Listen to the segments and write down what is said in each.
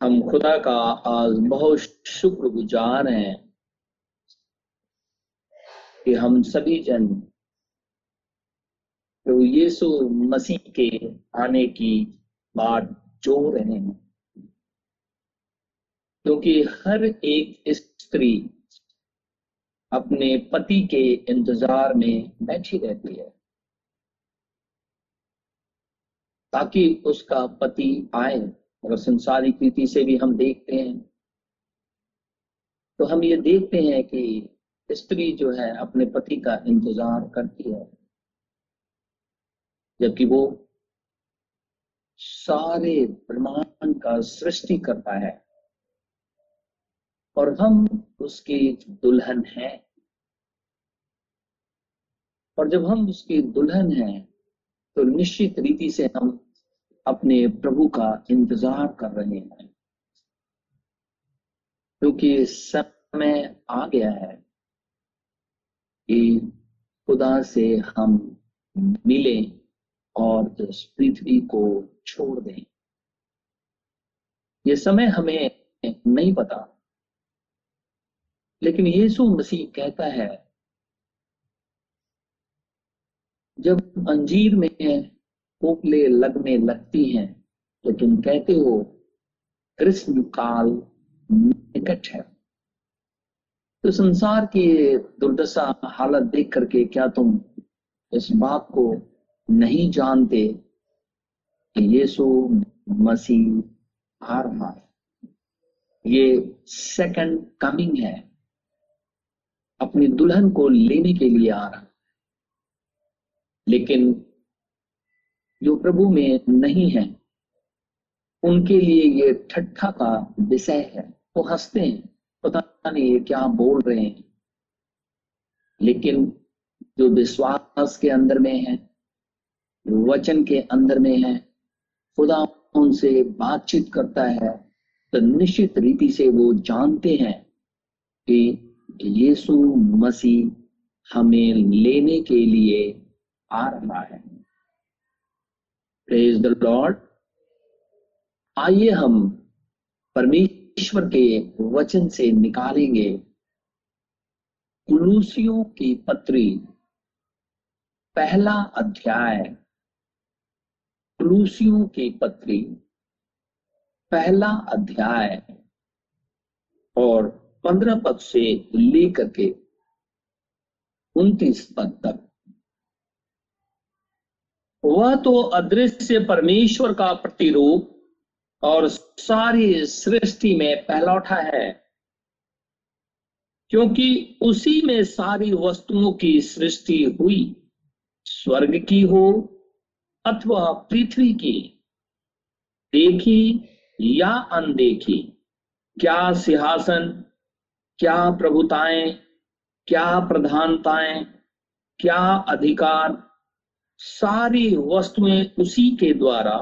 हम खुदा का आज बहुत शुक्रगुजार हैं कि हम सभी जन तो यीशु मसीह के आने की बात जो रहे हैं। क्योंकि हर एक स्त्री अपने पति के इंतज़ार में बैठी रहती है, ताकि उसका पति आए। और संसारिक रीति से भी हम देखते हैं। तो हम ये देखते हैं कि स्त्री जो है अपने पति का इंतज़ार करती है। जबकि वो सारे ब्रह्मांड का सृष्टि करता है। और हम उसकी दुल्हन हैं। और जब हम उसकी दुल्हन हैं तो निश्चित रीति से हम अपने प्रभु का इंतज़ार कर रहे हैं। क्योंकि समय आ गया है कि खुदा से हम मिलें और इस पृथ्वी को छोड़ दें। ये समय हमें नहीं पता, लेकिन यीशु मसीह कहता है, जब अंजीर में पोपले लगने लगती हैं तो तुम कहते हो कृष्ण काल निकट है। तो संसार की दुर्दशा हालत देख करके क्या तुम इस बात को नहीं जानते कि यीशु मसीह आ रहा है ये सेकंड कमिंग है। अपनी दुल्हन को लेने के लिए आ रहा। है लेकिन जो प्रभु में नहीं है, उनके लिए ये ठट्ठा का विषय है। वो हँसते हैं, पता नहीं ये क्या बोल रहे हैं। लेकिन जो विश्वास के अंदर में है, वचन के अंदर में है, खुदा उनसे बातचीत करता है तो निश्चित रीति से वो जानते हैं कि यीशु मसीह हमें लेने के लिए आ रहा है। प्रेज द लॉर्ड आइए हम परमेश्वर के वचन से निकालेंगे। कुलूसियों की पत्री, पहला अध्याय। कुलूसियों की पत्री, पहला अध्याय। और पंद्रह पद से लेकर के उन्तीस पद तक। वह तो अदृश्य परमेश्वर का प्रतिरूप और सारी सृष्टि में पहलौठा है, क्योंकि उसी में सारी वस्तुओं की सृष्टि हुई, स्वर्ग की हो अथवा पृथ्वी की। देखी या अनदेखी, क्या सिंहासन, क्या प्रभुताएँ, क्या प्रधानताएँ, क्या अधिकार सारी वस्तुएँ उसी के द्वारा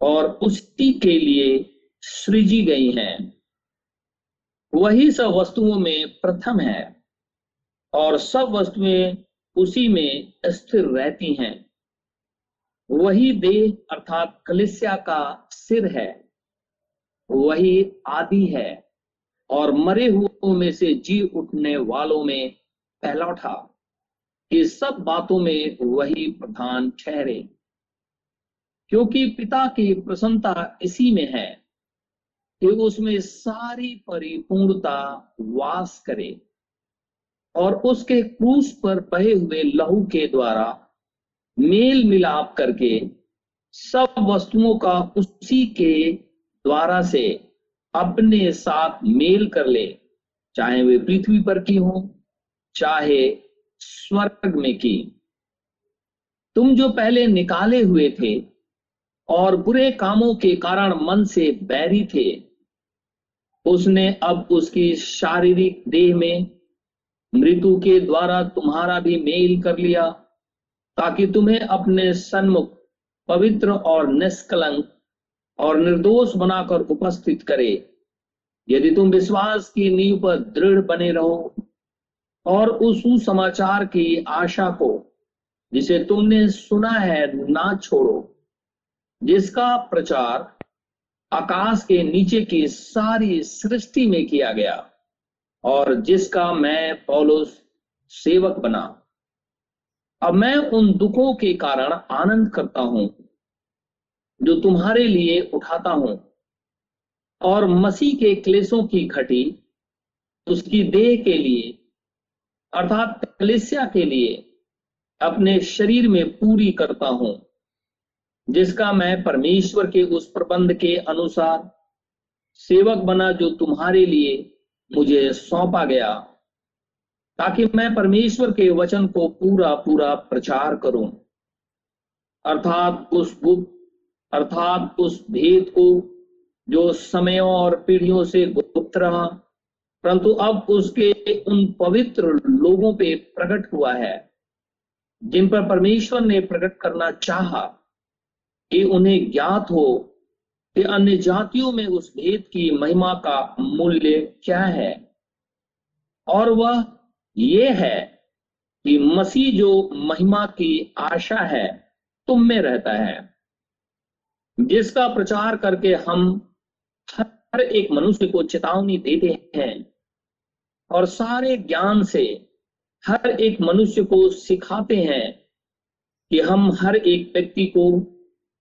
और उसी के लिए सृजी गई हैं। वही सब वस्तुओं में प्रथम है और सब वस्तुएँ उसी में स्थिर रहती हैं। वही देह अर्थात कलिसिया का सिर है, वही आदि है और मरे हुओं में से जी उठने वालों में पहला उठा। कि सब बातों में वही प्रधान ठहरे। क्योंकि पिता की प्रसन्नता इसी में है कि उसमें सारी परिपूर्णता वास करे और उसके क्रूस पर बहे हुए लहू के द्वारा मेल मिलाप करके सब वस्तुओं का उसी के द्वारा से अपने साथ मेल कर ले, चाहे वे पृथ्वी पर की हो, चाहे स्वर्ग में की तुम जो पहले निकाले हुए थे और बुरे कामों के कारण मन से बैरी थे, उसने अब उसकी शारीरिक देह में मृत्यु के द्वारा तुम्हारा भी मेल कर लिया, ताकि तुम्हें अपने सन्मुख पवित्र और निष्कलंक और निर्दोष बनाकर उपस्थित करे। यदि तुम विश्वास की नींव पर दृढ़ बने रहो और उस समाचार की आशा को, जिसे तुमने सुना है, ना छोड़ो। जिसका प्रचार आकाश के नीचे की सारी सृष्टि में किया गया और जिसका मैं पौलुस सेवक बना। अब मैं उन दुखों के कारण आनंद करता हूँ, जो तुम्हारे लिए उठाता हूँ। और मसीह के क्लेशों की घटी, उसकी देह के लिए अर्थात कलिसिया के लिए अपने शरीर में पूरी करता हूँ, जिसका मैं परमेश्वर के उस प्रबंध के अनुसार सेवक बना जो तुम्हारे लिए मुझे सौंपा गया, ताकि मैं परमेश्वर के वचन को पूरा पूरा प्रचार करूँ। अर्थात उस गुप्त, अर्थात उस भेद को जो समयों और पीढ़ियों से गुप्त रहा परंतु अब उसके उन पवित्र लोगों पे प्रकट हुआ है, जिन पर परमेश्वर ने प्रकट करना चाहा कि उन्हें ज्ञात हो कि अन्य जातियों में उस भेद की महिमा का मूल्य क्या है। और वह ये है कि मसीह जो महिमा की आशा है, तुम में रहता है, जिसका प्रचार करके हम हर एक मनुष्य को चेतावनी देते हैं। और सारे ज्ञान से हर एक मनुष्य को सिखाते हैं कि हम हर एक व्यक्ति को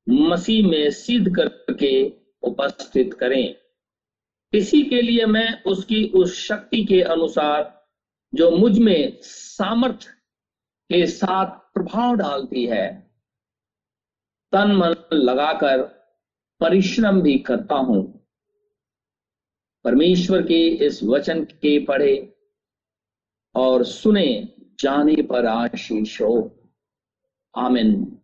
मसीह में सिद्ध करके उपस्थित करें। इसी के लिए मैं उसकी उस शक्ति के अनुसार, जो मुझमें सामर्थ्य के साथ प्रभाव डालती है, तन मन लगाकर परिश्रम भी करता हूँ। परमेश्वर के इस वचन के पढ़े और सुने जाने पर आशीष हो। आमिन।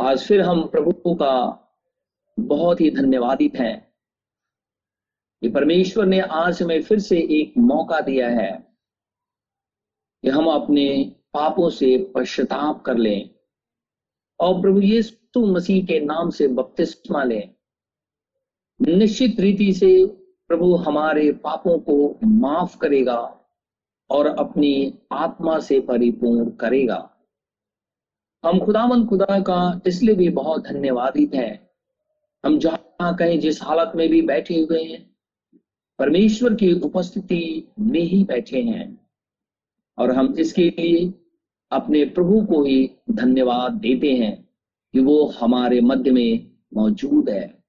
आज फिर हम प्रभु का बहुत ही धन्यवादित हैं कि परमेश्वर ने आज हमें फिर से एक मौका दिया है कि हम अपने पापों से पश्चाताप कर लें और प्रभु यीशु मसीह के नाम से बपतिस्मा लें। निश्चित रीति से प्रभु हमारे पापों को माफ़ करेगा और अपनी आत्मा से परिपूर्ण करेगा। हम खुदावन खुदा का इसलिए भी बहुत धन्यवादित हैं। हम जहाँ कहीं जिस हालत में भी बैठे हुए हैं, परमेश्वर की उपस्थिति में ही बैठे हैं और हम इसके लिए अपने प्रभु को ही धन्यवाद देते हैं कि वो हमारे मध्य में मौजूद है।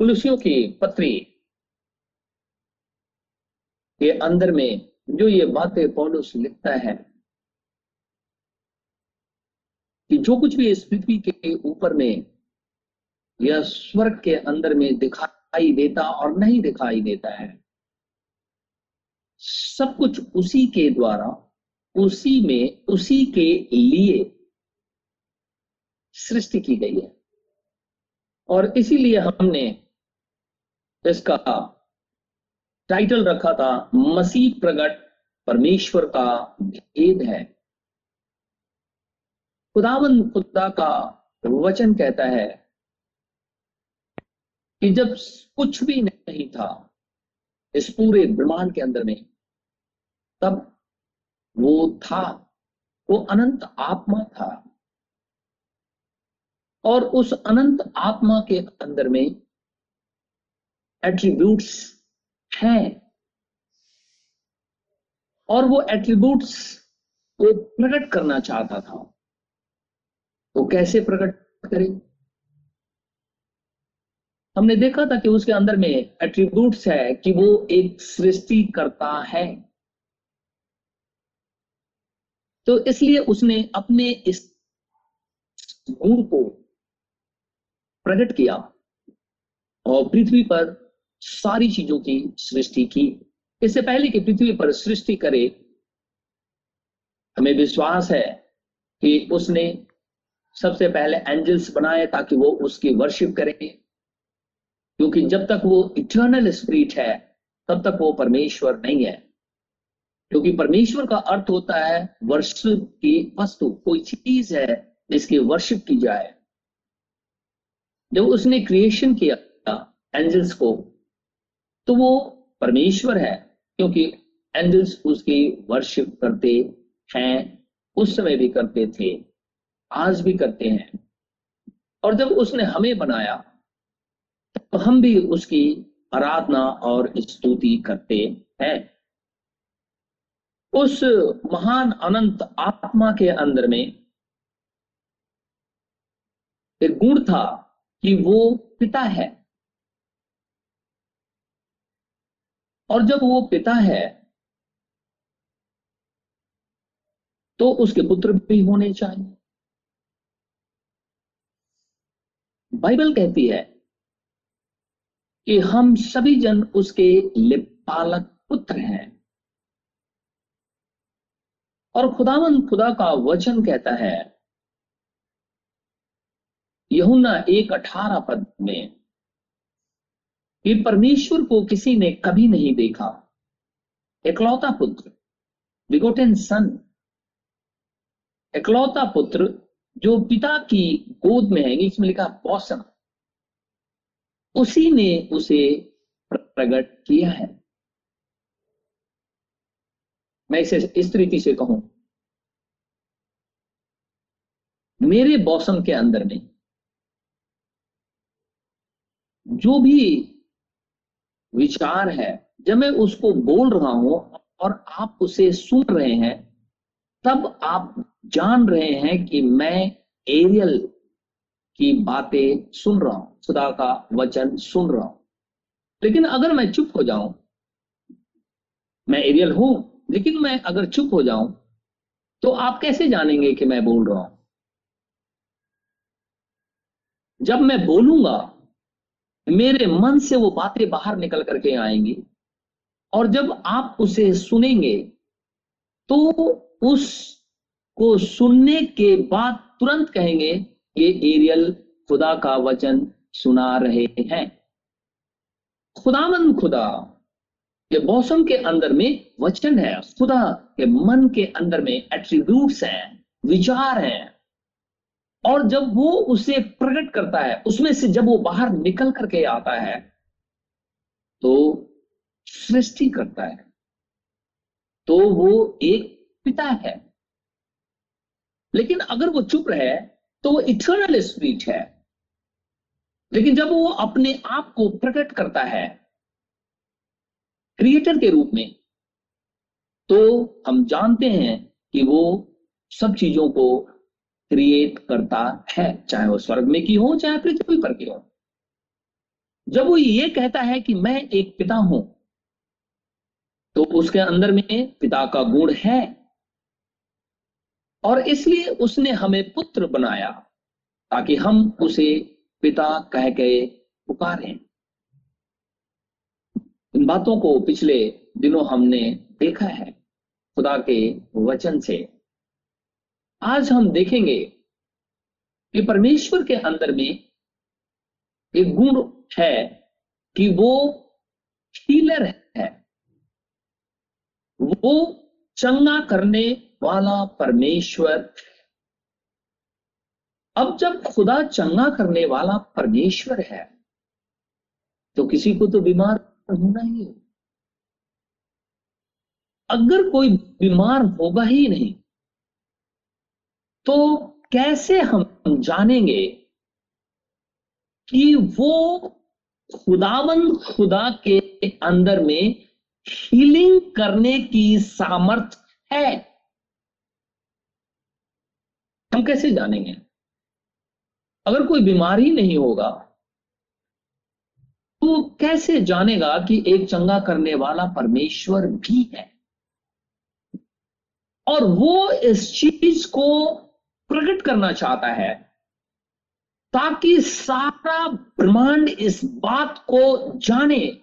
पुलिसियों की पत्री के अंदर में जो ये बातें पौलुस लिखता है कि जो कुछ भी इस पृथ्वी के ऊपर में या स्वर्ग के अंदर में दिखाई देता और नहीं दिखाई देता है, सब कुछ उसी के द्वारा, उसी में, उसी के लिए सृष्टि की गई है। और इसीलिए हमने इसका टाइटल रखा था, मसीह प्रगट परमेश्वर का भेद है। खुदावन, खुदा का वचन कहता है कि जब कुछ भी नहीं था, इस पूरे ब्रह्मांड के अंदर में, तब वो था, वो अनंत आत्मा था। और उस अनंत आत्मा के अंदर में एट्रीब्यूट्स हैं। और वो एट्रीब्यूट्स को प्रकट करना चाहता था। वो कैसे प्रकट करे? हमने देखा था कि उसके अंदर में एट्रीब्यूट्स है कि वो एक सृष्टि करता है। तो इसलिए उसने अपने इस गुण को प्रकट किया और पृथ्वी पर सारी चीज़ों की सृष्टि की। इससे पहले कि पृथ्वी पर सृष्टि करे, हमें विश्वास है कि उसने सबसे पहले एंजल्स बनाए ताकि वो उसकी वर्शिप करें। क्योंकि जब तक वो इटर्नल स्पिरिट है, तब तक वो परमेश्वर नहीं है। क्योंकि परमेश्वर का अर्थ होता है वर्शिप की वस्तु। कोई चीज़ है जिसकी वर्शिप की जाए। जब उसने क्रिएशन किया, एंजल्स को तो वो परमेश्वर है, क्योंकि एंजल्स उसकी वर्शिप करते हैं, उस समय भी करते थे, आज भी करते हैं। और जब उसने हमें बनाया तो हम भी उसकी आराधना और स्तुति करते हैं। उस महान अनंत आत्मा के अंदर में एक गुण था कि वो पिता है। और जब वो पिता है तो उसके पुत्र भी होने चाहिए। बाइबल कहती है कि हम सभी जन उसके लिपालक पुत्र हैं। और खुदावन खुदा का वचन कहता है यहुना एक अठारह पद में कि परमेश्वर को किसी ने कभी नहीं देखा। एकलौता पुत्र विगोटेन सन। एकलौता पुत्र जो पिता की गोद में है, इंग्लिश में लिखा बॉसन उसी ने उसे प्रकट किया है। मैं इसे, इस तरीके से कहूँ, मेरे बॉसम के अंदर में जो भी विचार है। जब मैं उसको बोल रहा हूँ और आप उसे सुन रहे हैं, तब आप जान रहे हैं कि मैं एरियल की बातें सुन रहा हूँ, खुदा का वचन सुन रहा हूँ। लेकिन अगर मैं चुप हो जाऊँ, मैं एरियल हूँ, लेकिन मैं अगर चुप हो जाऊँ तो आप कैसे जानेंगे कि मैं बोल रहा हूँ? जब मैं बोलूँगा मेरे मन से वो बातें बाहर निकल करके आएँगी। और जब आप उसे सुनेंगे तो उस को सुनने के बाद तुरंत कहेंगे, ये एरियल खुदा का वचन सुना रहे हैं। खुदामंद खुदा के मौसम के अंदर में वचन है। खुदा के मन के अंदर में एट्रीब्यूट्स हैं, विचार हैं। और जब वो उसे प्रकट करता है, उसमें से जब वो बाहर निकल करके आता है तो सृष्टि करता है। तो वो एक पिता है। लेकिन अगर वो चुप रहे तो वो इटर्नल स्पीच है। लेकिन जब वो अपने आप को प्रकट करता है क्रिएटर के रूप में तो हम जानते हैं कि वो सब चीज़ों को क्रिएट करता है, चाहे वो स्वर्ग में की हो, चाहे पृथ्वी पर की हो। जब वो ये कहता है कि मैं एक पिता हूँ तो उसके अंदर में पिता का गुण है। और इसलिए उसने हमें पुत्र बनाया, ताकि हम उसे पिता कह के पुकारें। इन बातों को पिछले दिनों हमने देखा है, खुदा के वचन से। आज हम देखेंगे कि परमेश्वर के अंदर में एक गुण है कि वो हीलर है। वो चंगा करने वाला परमेश्वर अब जब खुदा चंगा करने वाला परमेश्वर है तो किसी को तो बीमार होना ही है। अगर कोई बीमार होगा ही नहीं तो कैसे हम जानेंगे कि वो खुदावन खुदा के अंदर में हीलिंग करने की सामर्थ है? हम कैसे जानेंगे? अगर कोई बीमारी नहीं होगा तो कैसे जानेगा कि एक चंगा करने वाला परमेश्वर भी है? और वो इस चीज़ को प्रकट करना चाहता है, ताकि सारा ब्रह्मांड इस बात को जाने,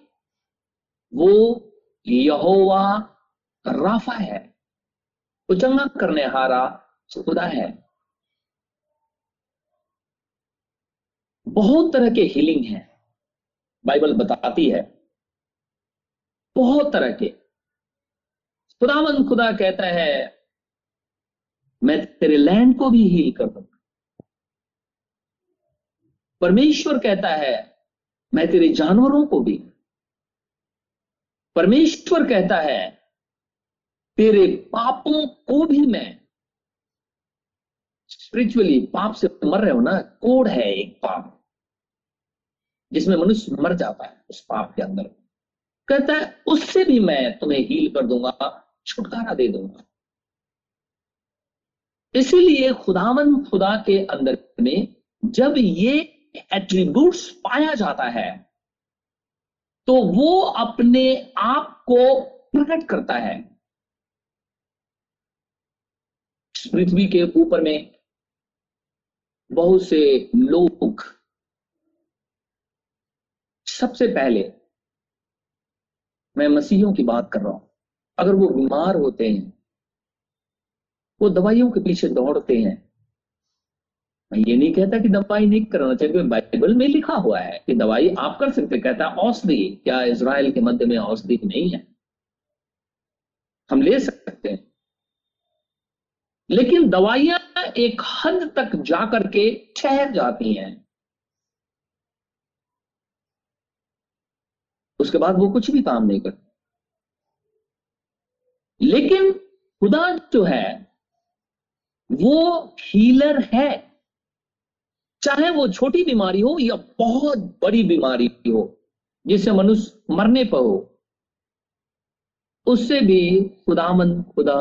वो यहोवा राफा है, वो चंगा करने हारा खुदा है। बहुत तरह के हीलिंग है, बाइबल बताती है। बहुत तरह के। खुदावन खुदा कहता है मैं तेरे लैंड को भी हील कर दूँगा। परमेश्वर कहता है, मैं तेरे जानवरों को भी। परमेश्वर कहता है, तेरे पापों को भी मैं। स्पिरिचुअली पाप से मर रहे हो ना कोड है एक पाप, जिसमें मनुष्य मर जाता है उस पाप के अंदर। कहता है, उससे भी मैं तुम्हें हील कर दूँगा, छुटकारा दे दूँगा। इसीलिए खुदावन खुदा के अंदर में जब ये एट्रीब्यूट्स पाया जाता है तो वो अपने आप को प्रकट करता है। पृथ्वी के ऊपर में बहुत से लोग सबसे पहले मैं मसीहों की बात कर रहा हूँ। अगर वो बीमार होते हैं वो दवाइयों के पीछे दौड़ते हैं। मैं ये नहीं कहता कि दवाई नहीं करना चाहिए बाइबल में लिखा हुआ है कि दवाई आप कर सकते कहता है, औषधि। क्या इसराइल के मध्य में औषधि नहीं है? हम ले सकते हैं। लेकिन दवाइयाँ एक हद तक जाकर के ठहर जाती हैं। उसके बाद वो कुछ भी काम नहीं करती। लेकिन खुदा जो है वो हीलर है। चाहे वो छोटी बीमारी हो या बहुत बड़ी बीमारी हो, जिससे मनुष्य मरने पर हो, उससे भी खुदामन खुदा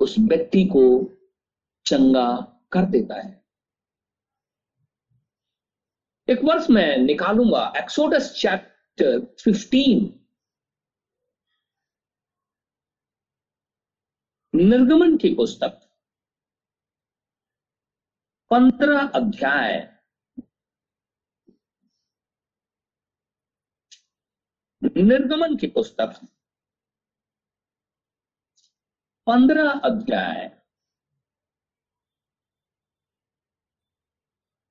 उस व्यक्ति को चंगा कर देता है। एक वर्ष मैं निकालूँगा एक्सोडस चैप्टर 15 निर्गमन की पुस्तक। पंद्रह अध्याय। निर्गमन की पुस्तक। पंद्रह अध्याय।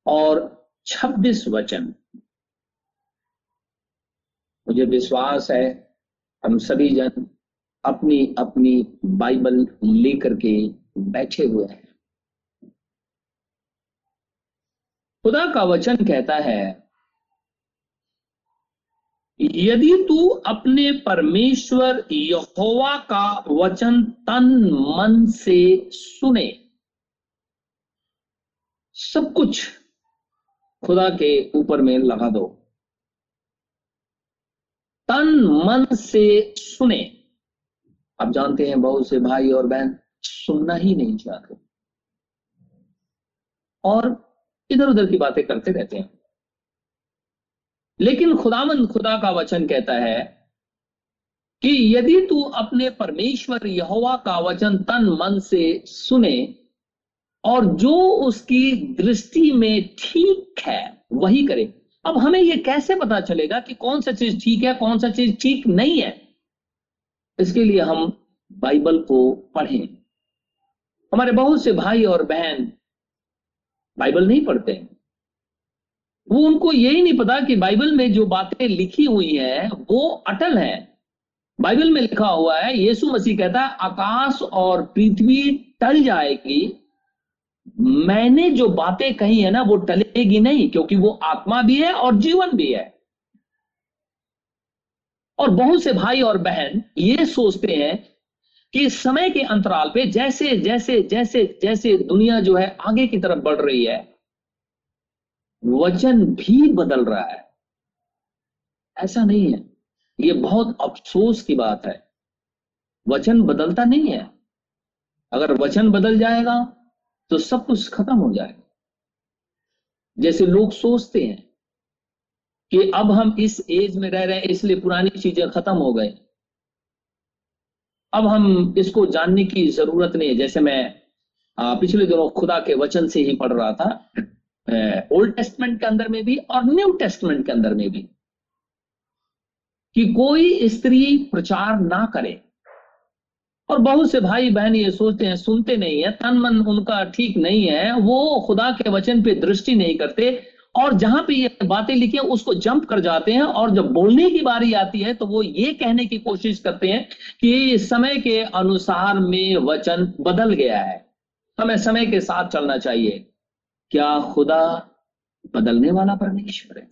और छब्बीस वचन। मुझे विश्वास है, हम सभी जन अपनी अपनी बाइबल लेकर के बैठे हुए हैं। खुदा का वचन कहता है, यदि तू अपने परमेश्वर यहोवा का वचन तन मन से सुने, सब कुछ खुदा के ऊपर में लगा दो। तन मन से सुने। आप जानते हैं बहुत से भाई और बहन सुनना ही नहीं चाहते। और इधर उधर की बातें करते रहते हैं। लेकिन खुदामंद खुदा का वचन कहता है कि यदि तू अपने परमेश्वर यहोवा का वचन तन मन से सुने और जो उसकी दृष्टि में ठीक है, वही करे। अब हमें यह कैसे पता चलेगा कि कौन सा चीज़ ठीक है, कौन सा चीज़ ठीक नहीं है? इसके लिए हम बाइबल को पढ़ें। हमारे बहुत से भाई और बहन बाइबल नहीं पढ़ते हैं। वो उनको यही नहीं पता कि बाइबल में जो बातें लिखी हुई हैं, वो अटल है। बाइबल में लिखा हुआ है, यीशु मसीह कहता है, आकाश और पृथ्वी टल जाएगी। मैंने जो बातें कही है ना, वो टलेगी नहीं, क्योंकि वो आत्मा भी है और जीवन भी है। और बहुत से भाई और बहन ये सोचते हैं कि समय के अंतराल पे जैसे जैसे जैसे जैसे दुनिया जो है आगे की तरफ़ बढ़ रही है वचन भी बदल रहा है। ऐसा नहीं है। ये बहुत अफसोस की बात है। वचन बदलता नहीं है। अगर वचन बदल जाएगा तो सब कुछ खत्म हो जाएगा। जैसे लोग सोचते हैं कि अब हम इस एज में रह रहे हैं, इसलिए पुरानी चीज़ें खत्म हो गए अब हम इसको जानने की ज़रूरत नहीं है। जैसे मैं पिछले दिनों खुदा के वचन से ही पढ़ रहा था ओल्ड टेस्टमेंट के अंदर में भी और न्यू टेस्टमेंट के अंदर में भी कि कोई स्त्री प्रचार ना करे। और बहुत से भाई बहन ये सोचते हैं, सुनते नहीं है तन मन उनका ठीक नहीं है, वो खुदा के वचन पे दृष्टि नहीं करते। और जहाँ पे ये बातें लिखी है, उसको जंप कर जाते हैं और जब बोलने की बारी आती है तो वो ये कहने की कोशिश करते हैं कि समय के अनुसार में वचन बदल गया है। हमें समय के साथ चलना चाहिए। क्या खुदा बदलने वाला परमेश्वर है?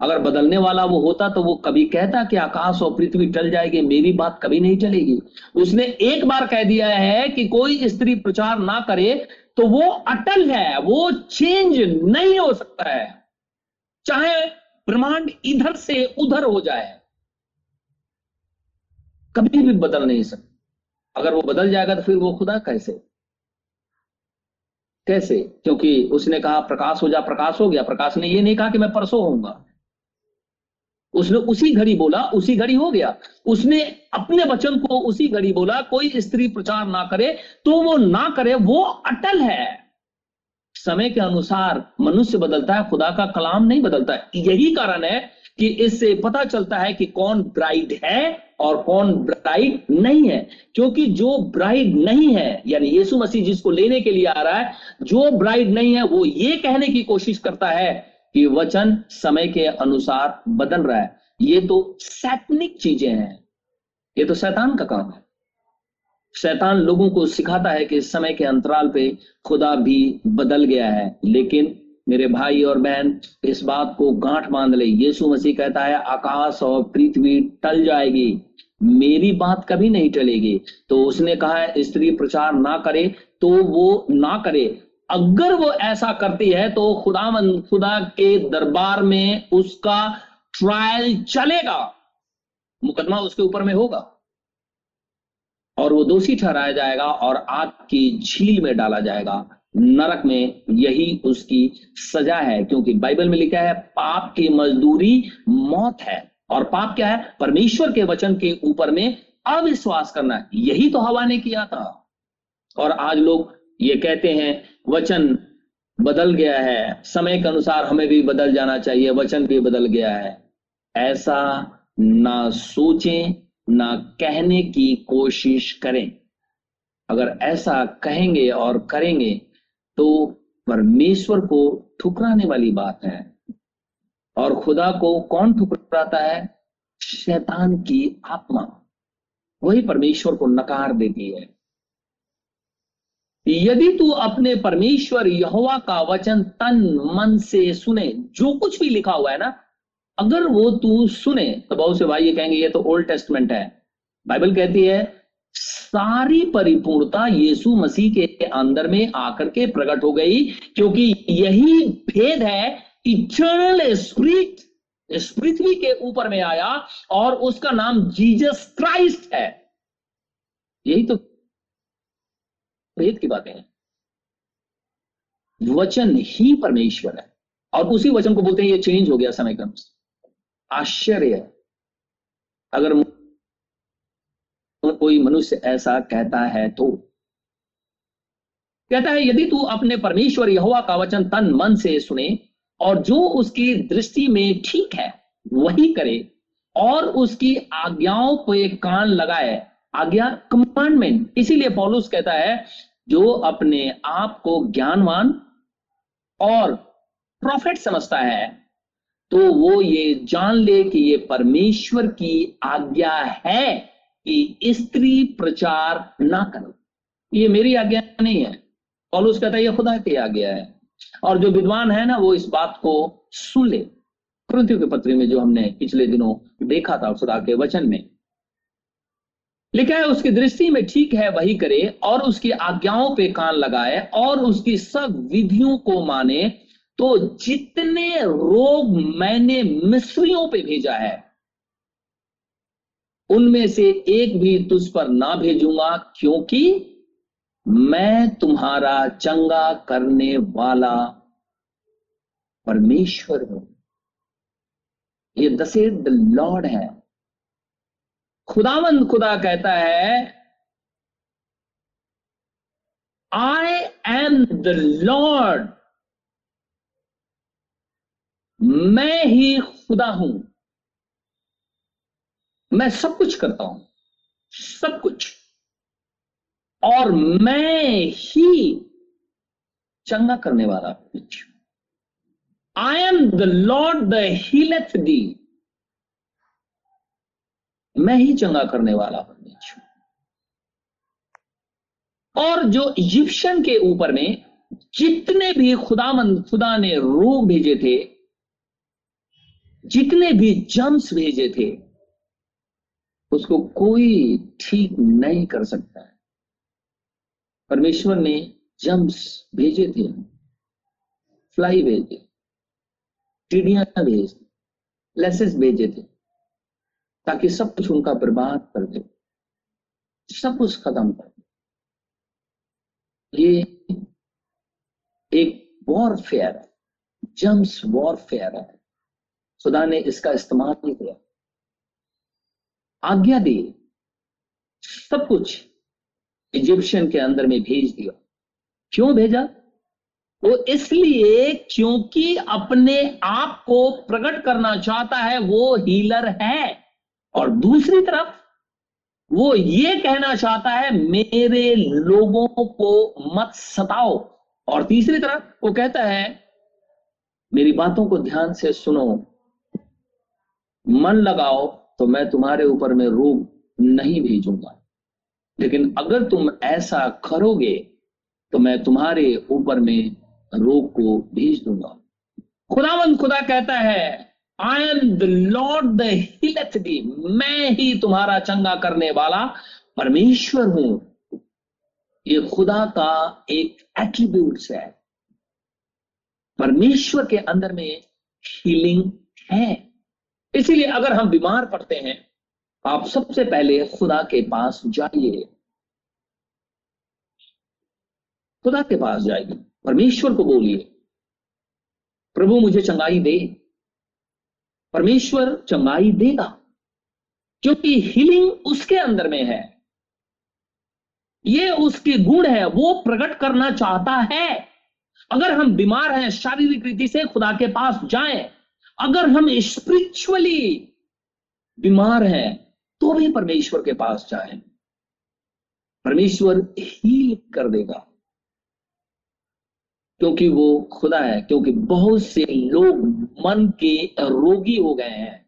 अगर बदलने वाला वो होता तो वो कभी कहता कि आकाश और पृथ्वी टल जाएगी, मेरी बात कभी नहीं चलेगी उसने एक बार कह दिया है कि कोई स्त्री प्रचार ना करे तो वो अटल है, वो चेंज नहीं हो सकता है। चाहे ब्रह्मांड इधर से उधर हो जाए, कभी भी बदल नहीं सकता। अगर वो बदल जाएगा तो फिर वो खुदा कैसे? कैसे? क्योंकि उसने कहा, प्रकाश हो जा, प्रकाश हो गया। प्रकाश ने ये नहीं कहा कि मैं परसों होऊँगा। उसने उसी घड़ी बोला, उसी घड़ी हो गया। उसने अपने वचन को उसी घड़ी बोला, कोई स्त्री प्रचार ना करे तो वो ना करे, वो अटल है। समय के अनुसार मनुष्य बदलता है, खुदा का कलाम नहीं बदलता है। यही कारण है कि इससे पता चलता है कि कौन ब्राइड है और कौन ब्राइड नहीं है। क्योंकि जो ब्राइड नहीं है, यानी यीशु मसीह जिसको लेने के लिए आ रहा है, जो ब्राइड नहीं है, वो ये कहने की कोशिश करता है कि वचन समय के अनुसार बदल रहा है। ये तो सैतनिक चीज़ें हैं। ये तो शैतान का काम है। शैतान लोगों को सिखाता है कि समय के अंतराल पे खुदा भी बदल गया है। लेकिन मेरे भाई और बहन, इस बात को गांठ बाँध ले। यीशु मसीह कहता है, आकाश और पृथ्वी टल जाएगी, मेरी बात कभी नहीं टलेगी। तो उसने कहा है स्त्री प्रचार ना करे तो वो ना करे। अगर वो ऐसा करती है तो खुदा खुदा के दरबार में उसका ट्रायल चलेगा। मुकदमा उसके ऊपर में होगा। और वो दोषी ठहराया जाएगा और आग की झील में डाला जाएगा। नरक में यही उसकी सजा है, क्योंकि बाइबल में लिखा है, पाप की मजदूरी मौत है। और पाप क्या है? परमेश्वर के वचन के ऊपर में अविश्वास करना। यही तो हवा ने किया था। और आज लोग ये कहते हैं, वचन बदल गया है। समय के अनुसार हमें भी बदल जाना चाहिए, वचन भी बदल गया है। ऐसा ना सोचें, ना कहने की कोशिश करें। अगर ऐसा कहेंगे और करेंगे तो परमेश्वर को ठुकराने वाली बात है। और खुदा को कौन ठुकराता है? शैतान की आत्मा। वही परमेश्वर को नकार देती है। यदि तू अपने परमेश्वर यहोवा का वचन तन मन से सुने, जो कुछ भी लिखा हुआ है ना, अगर वो तू सुने तो बहुत से भाई ये कहेंगे, ये तो ओल्ड टेस्टमेंट है। बाइबल कहती है, सारी परिपूर्णता यीशु मसीह के अंदर में आकर के प्रकट हो गई, क्योंकि यही भेद है इटर्नल स्प्रिट, इस पृथ्वी के ऊपर में आया और उसका नाम जीसस क्राइस्ट है। यही तो भेद की बातें हैं। वचन ही परमेश्वर है। और उसी वचन को बोलते हैं, ये चेंज हो गया समय क्रम आश्चर्य। अगर कोई मनुष्य ऐसा कहता है तो। कहता है, यदि तू अपने परमेश्वर यहोवा का वचन तन मन से सुने और जो उसकी दृष्टि में ठीक है, वही करे और उसकी आज्ञाओं पे कान लगाए आज्ञा कमांडमेंट इसीलिए पॉलुस कहता है, जो अपने आप को ज्ञानवान और प्रॉफिट समझता है तो वो ये जान ले कि ये परमेश्वर की आज्ञा है कि स्त्री प्रचार ना करो। ये मेरी आज्ञा नहीं है। पॉलुस कहता है ये खुदा की आज्ञा है। और जो विद्वान है ना, वो इस बात को सुन ले। क्रंथियों के पत्र में जो हमने पिछले दिनों देखा था, खुदा के वचन में लिखा है, उसकी दृष्टि में ठीक है, वही करे और उसकी आज्ञाओं पे कान लगाए और उसकी सब विधियों को माने तो जितने रोग मैंने मिस्रियों पे भेजा है, उनमें से एक भी तुझ पर ना भेजूँगा, क्योंकि मैं तुम्हारा चंगा करने वाला परमेश्वर हूँ। ये दसे द लॉर्ड है। खुदावंद खुदा कहता है आई एम द लॉर्ड मैं ही खुदा हूँ। मैं सब कुछ करता हूँ। सब कुछ। और मैं ही चंगा करने वाला कुछ। I am the Lord the healeth thee मैं ही चंगा करने वाला परमेश्वर और जो इजिप्शियन के ऊपर में जितने भी खुदामंद, खुदा ने रोग भेजे थे, जितने भी जम्स भेजे थे, उसको कोई ठीक नहीं कर सकता है। परमेश्वर ने जम्स भेजे थे, फ्लाई भेजे चिड़िया भेज, लेसेस भेजे थे। ताकि सब कुछ उनका बर्बाद कर दे। सब कुछ खत्म कर दे। ये एक वॉरफेयर है। जम्स वॉरफेयर है। खुदा ने इसका इस्तेमाल किया। आज्ञा दी। सब कुछ इजिप्शियन के अंदर में भेज दिया। क्यों भेजा? वो इसलिए क्योंकि अपने आप को प्रकट करना चाहता है, वो हीलर है। और दूसरी तरफ़ वो ये कहना चाहता है, मेरे लोगों को मत सताओ। और तीसरी तरफ़ वो कहता है, मेरी बातों को ध्यान से सुनो। मन लगाओ तो मैं तुम्हारे ऊपर में रोग नहीं भेजूँगा। लेकिन अगर तुम ऐसा करोगे तो मैं तुम्हारे ऊपर में रोग को भेज दूँगा। खुदावंद खुदा कहता है I am the Lord the healeth thee मैं ही तुम्हारा चंगा करने वाला परमेश्वर हूँ। ये खुदा का एक एट्रीब्यूट है। परमेश्वर के अंदर में हीलिंग है। इसीलिए अगर हम बीमार पड़ते हैं, आप सबसे पहले खुदा के पास जाइए। खुदा के पास जाइए। परमेश्वर को बोलिए, प्रभु, मुझे चंगाई दे। परमेश्वर चंगाई देगा, क्योंकि हीलिंग उसके अंदर में है। ये उसके गुण है, वो प्रकट करना चाहता है। अगर हम बीमार हैं, शारीरिक रीति से खुदा के पास जाएँ, अगर हम स्पिरिचुअली बीमार हैं तो भी परमेश्वर के पास जाएँ। परमेश्वर हील कर देगा। क्योंकि वो खुदा है, क्योंकि बहुत से लोग मन के रोगी हो गए हैं।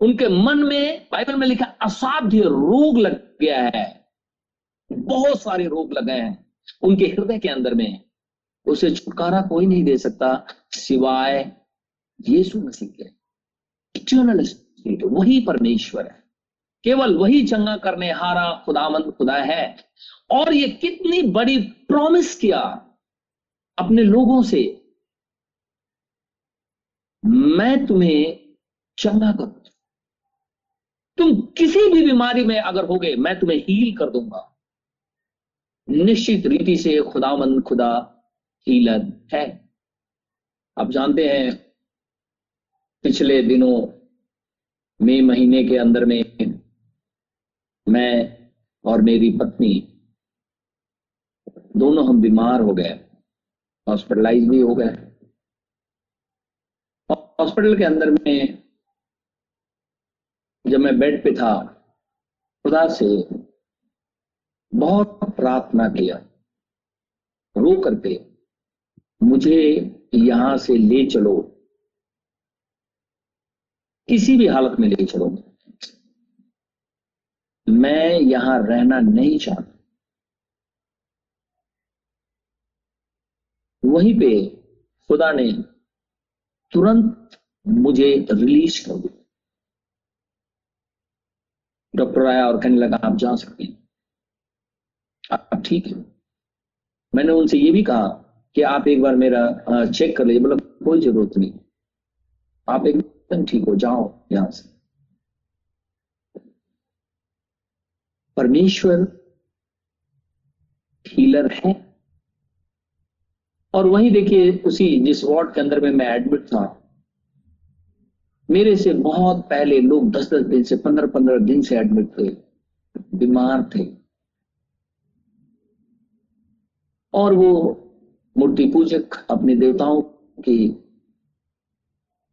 उनके मन में, बाइबल में लिखा, असाध्य रोग लग गया है। बहुत सारे रोग लगे हैं उनके हृदय के अंदर में। उसे छुटकारा कोई नहीं दे सकता सिवाय यीशु मसीह के। इटर्नल स्पिरिट वही परमेश्वर है। केवल वही चंगा करने हारा खुदामंद खुदा है। और ये कितनी बड़ी प्रॉमिस किया अपने लोगों से, मैं तुम्हें चंगा कर तुम किसी भी बीमारी में अगर होगे, मैं तुम्हें हील कर दूँगा। निश्चित रीति से खुदामंद खुदा हीलर है। आप जानते हैं, पिछले दिनों, मई महीने के अंदर में, मैं और मेरी पत्नी, दोनों हम बीमार हो गए। हॉस्पिटलाइज भी हो गए हॉस्पिटल के अंदर में जब मैं बेड पे था, खुदा से बहुत प्रार्थना किया। रो करके मुझे यहाँ से ले चलो। किसी भी हालत में ले चलो। मैं यहाँ रहना नहीं चाहता। वहीं पे खुदा ने तुरंत मुझे रिलीज़ कर दिया। डॉक्टर आया और कहने लगा, आप जा सकते हैं। आप ठीक है। मैंने उनसे ये भी कहा कि आप एक बार मेरा चेक कर लीजिए मतलब कोई ज़रूरत नहीं। आप एकदम ठीक हो, जाओ यहाँ से। परमेश्वर हीलर है। और वहीं देखिए उसी जिस वार्ड के अंदर में मैं एडमिट था, मेरे से बहुत पहले लोग दस दस दिन से पंद्रह पंद्रह दिन से एडमिट थे, बीमार थे। और वो मूर्ति पूजक अपने देवताओं की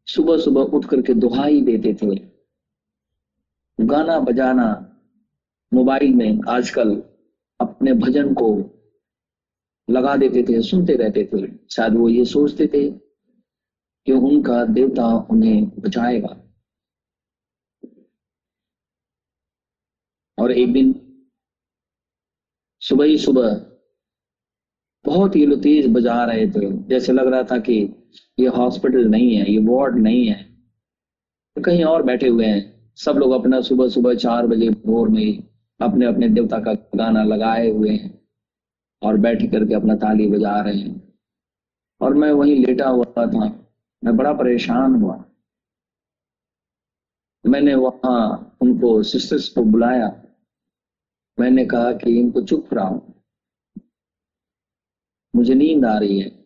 सुबह सुबह उठ करके दुहाई देते थे। गाना बजाना मोबाइल में आजकल अपने भजन को लगा देते थे, सुनते रहते थे। शायद वो ये सोचते थे कि उनका देवता उन्हें बचाएगा। और एक दिन सुबह ही सुबह बहुत ही तेज बजा रहे थे। जैसे लग रहा था कि ये हॉस्पिटल नहीं है, ये वार्ड नहीं है। कहीं और बैठे हुए हैं। सब लोग अपना सुबह सुबह चार बजे भोर में अपने अपने देवता का गाना लगाए हुए हैं। और बैठ करके अपना ताली बजा रहे हैं। और मैं वहीं लेटा हुआ था। मैं बड़ा परेशान हुआ। मैंने वहाँ उनको सिस्टर्स को बुलाया। मैंने कहा कि इनको चुप रहा मुझे नींद आ रही है।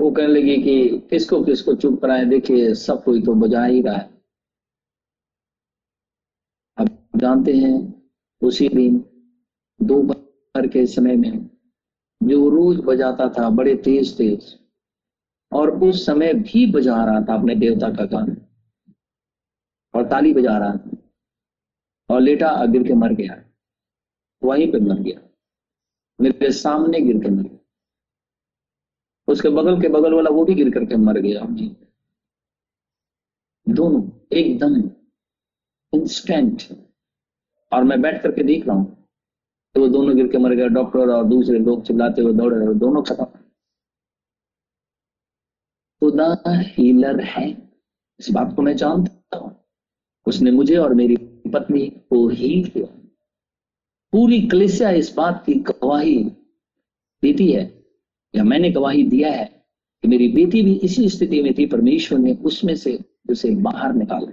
वो कहने लगी कि किसको किसको चुप कराए? देखिए, सब कोई तो बजा ही रहा है। अब जानते हैं, उसी दिन दोपहर के समय में जो रोज बजाता था, बड़े तेज तेज, और उस समय भी बजा रहा था अपने देवता का गाना। और ताली बजा रहा था। और लेटा गिर के मर गया। वहीं पे मर गया। मेरे सामने गिर के मर गया। उसके बगल के बगल वाला वो भी गिर करके मर गया। दोनों एकदम इंस्टेंट और मैं बैठ करके देख रहा हूँ। तो वो दोनों गिर के मर गए, डॉक्टर और दूसरे लोग चिल्लाते हुए दौड़े रहे दोनों खत्म। खुदा हीलर है। इस बात को मैं जानता हूँ। उसने मुझे और मेरी पत्नी को हील किया। पूरी कलिसिया इस बात की गवाही देती है, या मैंने गवाही दिया है, कि मेरी बेटी भी इसी स्थिति में थी, परमेश्वर ने उसमें से उसे बाहर निकाला।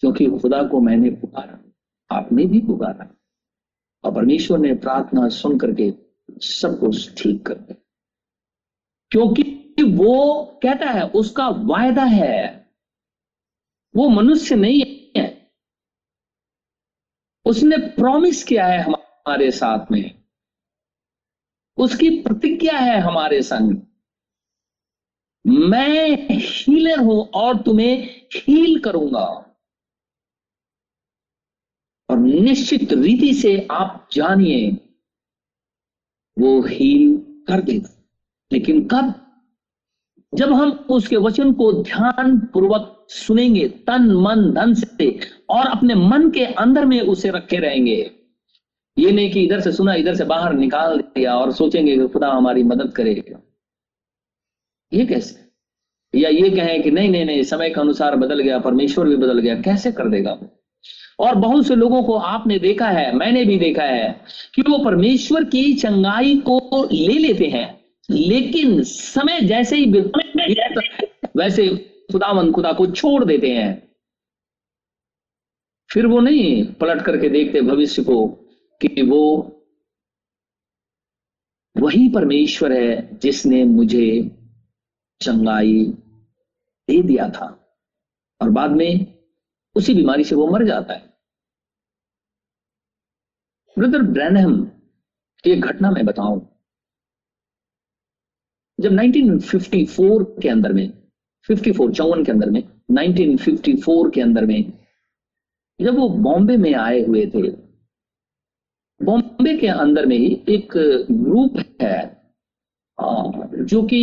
क्योंकि खुदा को मैंने पुकारा, आपने भी पुकारा। और परमेश्वर ने प्रार्थना सुन करके सब कुछ ठीक कर दिया। क्योंकि वो कहता है, उसका वायदा है। वो मनुष्य नहीं है। उसने प्रॉमिस किया है हमारे साथ में। उसकी प्रतिज्ञा है हमारे संग। मैं हीलर हूँ और तुम्हें हील करूँगा। और निश्चित रीति से आप जानिए, वो हील कर देगा। लेकिन कब? जब हम उसके वचन को ध्यान पूर्वक सुनेंगे, तन, मन, धन से, और अपने मन के अंदर में उसे रखे रहेंगे। ये नहीं कि इधर से सुना, इधर से बाहर निकाल दिया और सोचेंगे कि खुदा हमारी मदद करेगा। ये कैसे? या ये कहें कि नहीं नहीं नहीं, समय के अनुसार बदल गया, परमेश्वर भी बदल गया, कैसे कर देगा और बहुत से लोगों को आपने देखा है, मैंने भी देखा है कि वो परमेश्वर की चंगाई को ले लेते हैं। लेकिन समय जैसे ही वैसे खुदावन खुदा को छोड़ देते हैं। फिर वो नहीं पलट करके देखते भविष्य को कि वो वही परमेश्वर है जिसने मुझे चंगाई दे दिया था। और बाद में उसी बीमारी से वो मर जाता है। ब्रदर ब्रैनहम की एक घटना मैं बताऊँ। जब 1954 के अंदर में 54 चौवन के अंदर में 1954 के अंदर में, जब वो बॉम्बे में आए हुए थे, बॉम्बे के अंदर में ही एक ग्रुप है जो कि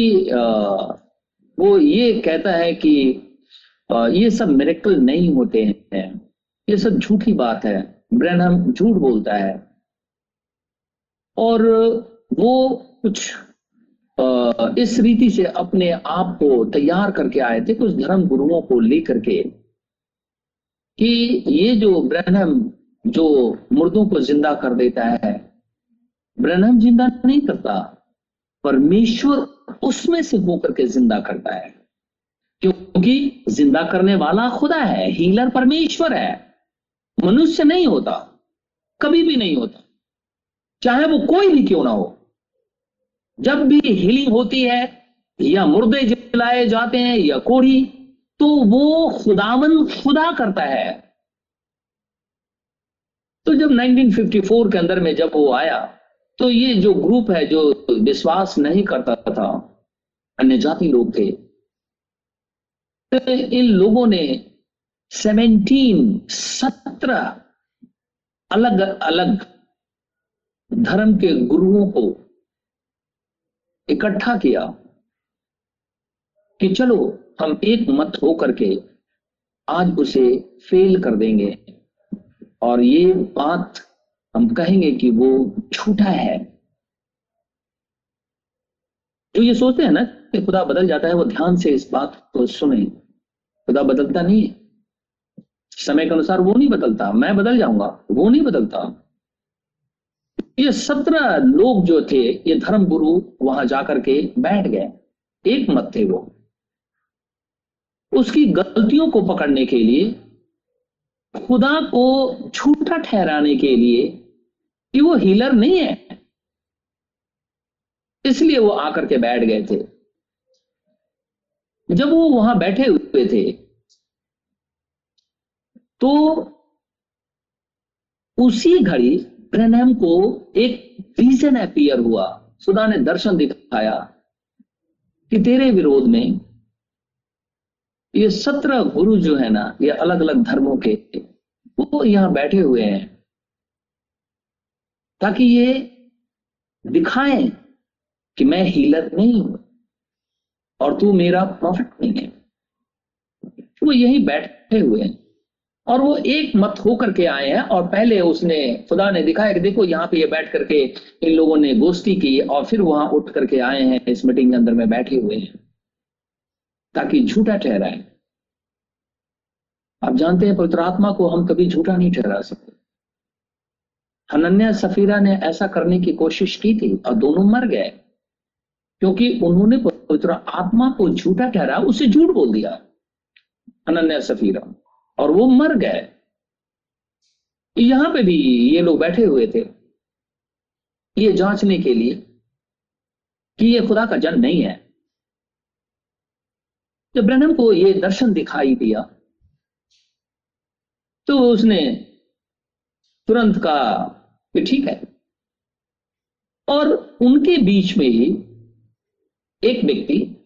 वो ये कहता है कि ये सब मेरेकल नहीं होते हैं। ये सब झूठी बात है। ब्रैनम झूठ बोलता है। और वो कुछ इस रीति से अपने आप को तैयार करके आए थे कुछ धर्म गुरुओं को लेकर के कि ये जो ब्रहणम जो मुर्दों को ज़िंदा कर देता है ब्रहणम ज़िंदा नहीं करता, परमेश्वर उसमें से होकर के ज़िंदा करता है। क्योंकि ज़िंदा करने वाला खुदा है हीलर परमेश्वर है। मनुष्य नहीं होता, कभी भी नहीं होता। चाहे वो कोई भी क्यों ना हो। जब भी हीलिंग होती है, या मुर्दे जलाए जाते हैं, या कोढ़ी तो वो खुदावन खुदा करता है। तो जब 1954 के अंदर में जब वो आया तो ये जो ग्रुप है, जो विश्वास नहीं करता था, अन्य जाति लोग थे इन लोगों ने 17 सत्रह अलग अलग धर्म के गुरुओं को इकट्ठा किया कि चलो, हम एक मत होकर के आज उसे फेल कर देंगे। और ये बात हम कहेंगे कि वो झूठा है। जो ये सोचते हैं ना कि खुदा बदल जाता है, वो ध्यान से इस बात को सुने। खुदा बदलता नहीं है। समय के अनुसार वो नहीं बदलता, मैं बदल जाऊँगा, वो नहीं बदलता। ये सत्रह लोग जो थे, ये धर्म गुरु वहाँ जाकर के बैठ गए, एक मत थे वो। उसकी गलतियों को पकड़ने के लिए, खुदा को झूठा ठहराने के लिए कि वो हीलर नहीं है, इसलिए वो आकर के बैठ गए थे। जब वो वहाँ बैठे हुए थे तो उसी घड़ी ब्रनहम को एक विजन अपियर हुआ। सुधा ने दर्शन दिखाया कि तेरे विरोध में ये सत्रह गुरु जो है ना, ये अलग अलग धर्मों के, वो यहाँ बैठे हुए हैं, ताकि ये दिखाएँ कि मैं हीलर नहीं हूँ। और तू मेरा प्रॉफिट नहीं है। वो यही बैठे हुए हैं। और वो एक मत होकर के आए हैं और पहले उसने, खुदा ने दिखाया कि देखो यहाँ पे ये बैठ करके इन लोगों ने गोष्ठी की और फिर वहाँ उठ करके आए हैं, इस मीटिंग के अंदर में बैठे हुए हैं, ताकि झूठा ठहराए। आप जानते हैं, पवित्र आत्मा को हम कभी झूठा नहीं ठहरा सकते। हनन्या सफीरा ने ऐसा करने की कोशिश की थी और दोनों मर गए, क्योंकि उन्होंने पवित्र आत्मा को झूठा ठहरा, उसे झूठ बोल दिया। अनन्या सफीरा। और वो मर गए। यहाँ पे भी ये लोग बैठे हुए थे। ये जांचने के लिए कि ये खुदा का जन नहीं है। जब ब्रहणम को ये दर्शन दिखाई दिया तो उसने तुरंत कहा ठीक है। और उनके बीच में ही एक व्यक्ति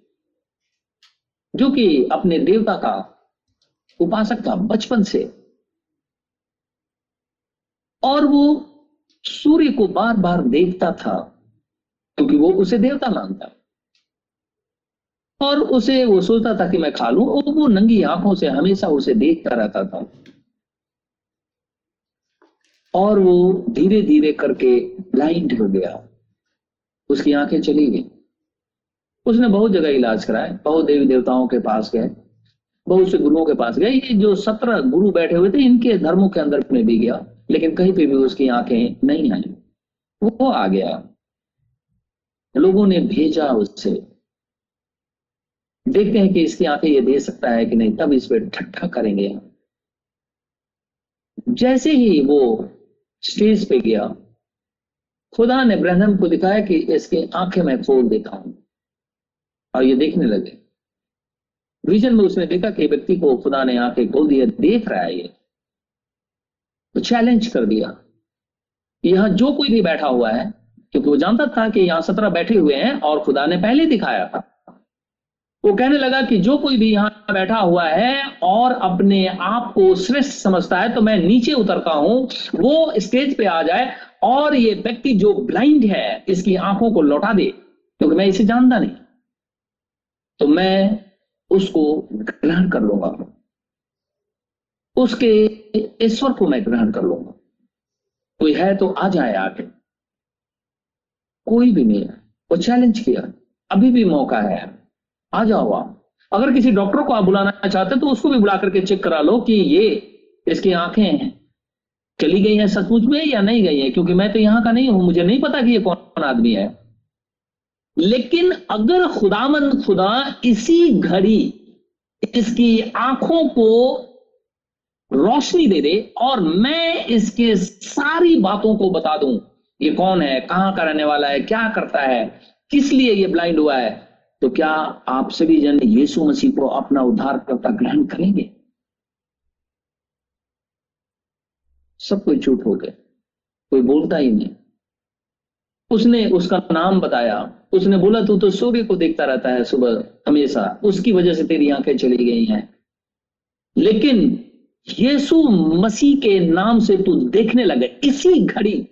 जो कि अपने देवता का उपासक था बचपन से, और वो सूर्य को बार बार देखता था, क्योंकि वो उसे देवता मानता। और उसे वो सोचता था कि मैं खा लू, और वो नंगी आँखों से हमेशा उसे देखता रहता था। और वो धीरे धीरे करके ब्लाइंड हो गया। उसकी आँखें चली गई। उसने बहुत जगह इलाज कराए बहुत देवी देवताओं के पास गए, बहुत से गुरुओं के पास गए। ये जो सत्रह गुरु बैठे हुए थे, इनके धर्मों के अंदर में भी गया, लेकिन कहीं पे भी उसकी आँखें नहीं आई। वो आ गया। लोगों ने भेजा उससे देखते हैं कि इसकी आँखें ये दे सकता है कि नहीं, तब इस पर ठट्ठा करेंगे। जैसे ही वो स्टेज पे गया, खुदा ने ब्रहण को दिखाया कि इसकी आँखें मैं खोल देता हूँ। और ये देखने लगे। विजन में उसने देखा कि व्यक्ति को खुदा ने आँखें खोल दिया देख रहा है ये। तो चैलेंज कर दिया। यहाँ जो कोई भी बैठा हुआ है, क्योंकि वो जानता था कि यहाँ सत्रह बैठे हुए हैं और खुदा ने पहले दिखाया था। वो कहने लगा कि जो कोई भी यहाँ बैठा हुआ है और अपने आप को श्रेष्ठ समझता है तो मैं नीचे उतरता हूँ, वो स्टेज पे आ जाए और ये व्यक्ति जो ब्लाइंड है, इसकी आँखों को लौटा दे, क्योंकि मैं इसे जानता नहीं। तो मैं उसको ग्रहण कर लूँगा। उसके ईश्वर को मैं ग्रहण कर लूँगा। कोई है तो आ जाए आके। कोई भी नहीं है। वो चैलेंज किया। अभी भी मौका है। आ जाओ आप। अगर किसी डॉक्टर को आप बुलाना चाहते तो उसको भी बुला करके चेक करा लो कि ये इसकी आँखें हैं। चली गई हैं सचमुच में या नहीं गई है? क्योंकि मैं तो यहाँ का नहीं हूँ। मुझे नहीं पता कि ये कौन आदमी है। लेकिन अगर खुदामंद खुदा इसी घड़ी इसकी आँखों को रोशनी दे दे और मैं इसके सारी बातों को बता दूँ, ये कौन है, कहाँ का रहने वाला है, क्या करता है, किस लिए ये ब्लाइंड हुआ है तो क्या आप सभी जन यीशु मसीह को अपना उद्धार करता ग्रहण करेंगे? सब कोई चुप हो गए कोई बोलता ही नहीं। उसने उसका नाम बताया उसने बोला, तू तो सूर्य को देखता रहता है सुबह हमेशा। उसकी वजह से तेरी आँखें चली गई हैं। लेकिन यीशु मसीह के नाम से तू देखने लगे, इसी घड़ी।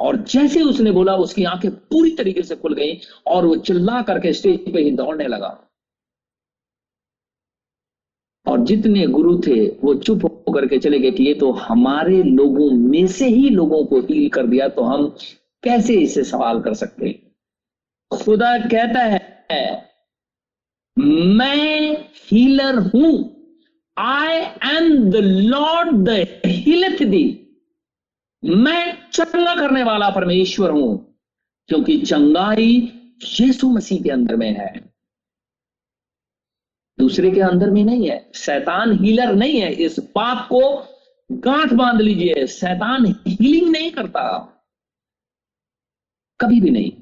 और जैसे उसने बोला, उसकी आँखें पूरी तरीके से खुल गई और वो चिल्ला करके स्टेज पे ही दौड़ने लगा। और जितने गुरु थे, वो चुप होकर के चले गए कि ये तो हमारे लोगों में से ही लोगों को हील कर दिया तो हम कैसे इसे सवाल कर सकते खुदा कहता है, मैं हीलर हूँ। I am the Lord the healeth thee मैं चंगा करने वाला परमेश्वर हूँ, क्योंकि चंगाई यीशु मसीह के अंदर में है। दूसरे के अंदर में नहीं है। शैतान हीलर नहीं है। इस बात को गांठ बाँध लीजिए। शैतान हीलिंग नहीं करता। कभी भी नहीं।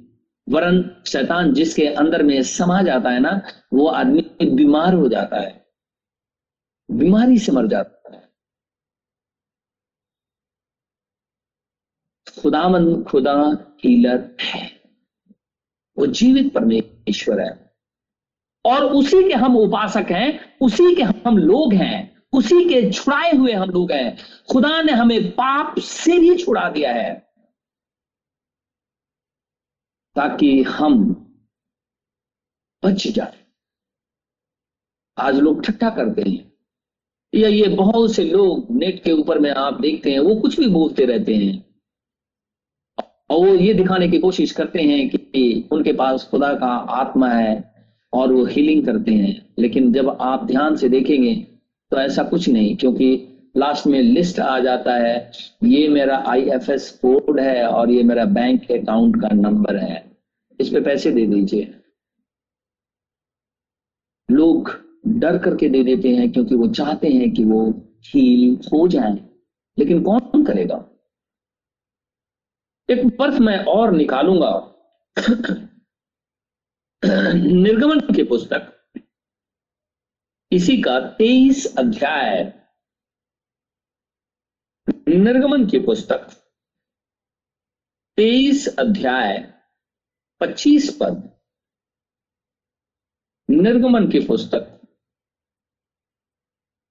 वरन शैतान जिसके अंदर में समा जाता है ना, वो आदमी बीमार हो जाता है। बीमारी से मर जाता है। खुदामंद खुदा हीलर है। वो जीवित परमेश्वर है। और उसी के हम उपासक हैं, उसी के हम लोग हैं, उसी के छुड़ाए हुए हम लोग हैं। खुदा ने हमें पाप से भी छुड़ा दिया है। ताकि हम बच जाए। आज लोग ठट्ठा करते हैं। या ये बहुत से लोग नेट के ऊपर में आप देखते हैं, वो कुछ भी बोलते रहते हैं। और वो ये दिखाने की कोशिश करते हैं कि उनके पास खुदा का आत्मा है और वो हीलिंग करते हैं। लेकिन जब आप ध्यान से देखेंगे तो ऐसा कुछ नहीं, क्योंकि लास्ट में लिस्ट आ जाता है। ये मेरा आईएफएस कोड है और ये मेरा बैंक अकाउंट का नंबर है। इस पे पैसे दे दीजिए। लोग डर करके दे देते हैं क्योंकि वो चाहते हैं कि वो हील हो जाए। लेकिन कौन करेगा? एक वर्ष मैं और निकालूँगा। निर्गमन की पुस्तक। इसी का तेईस अध्याय। निर्गमन की पुस्तक। तेईस अध्याय, पच्चीस पद। निर्गमन की पुस्तक।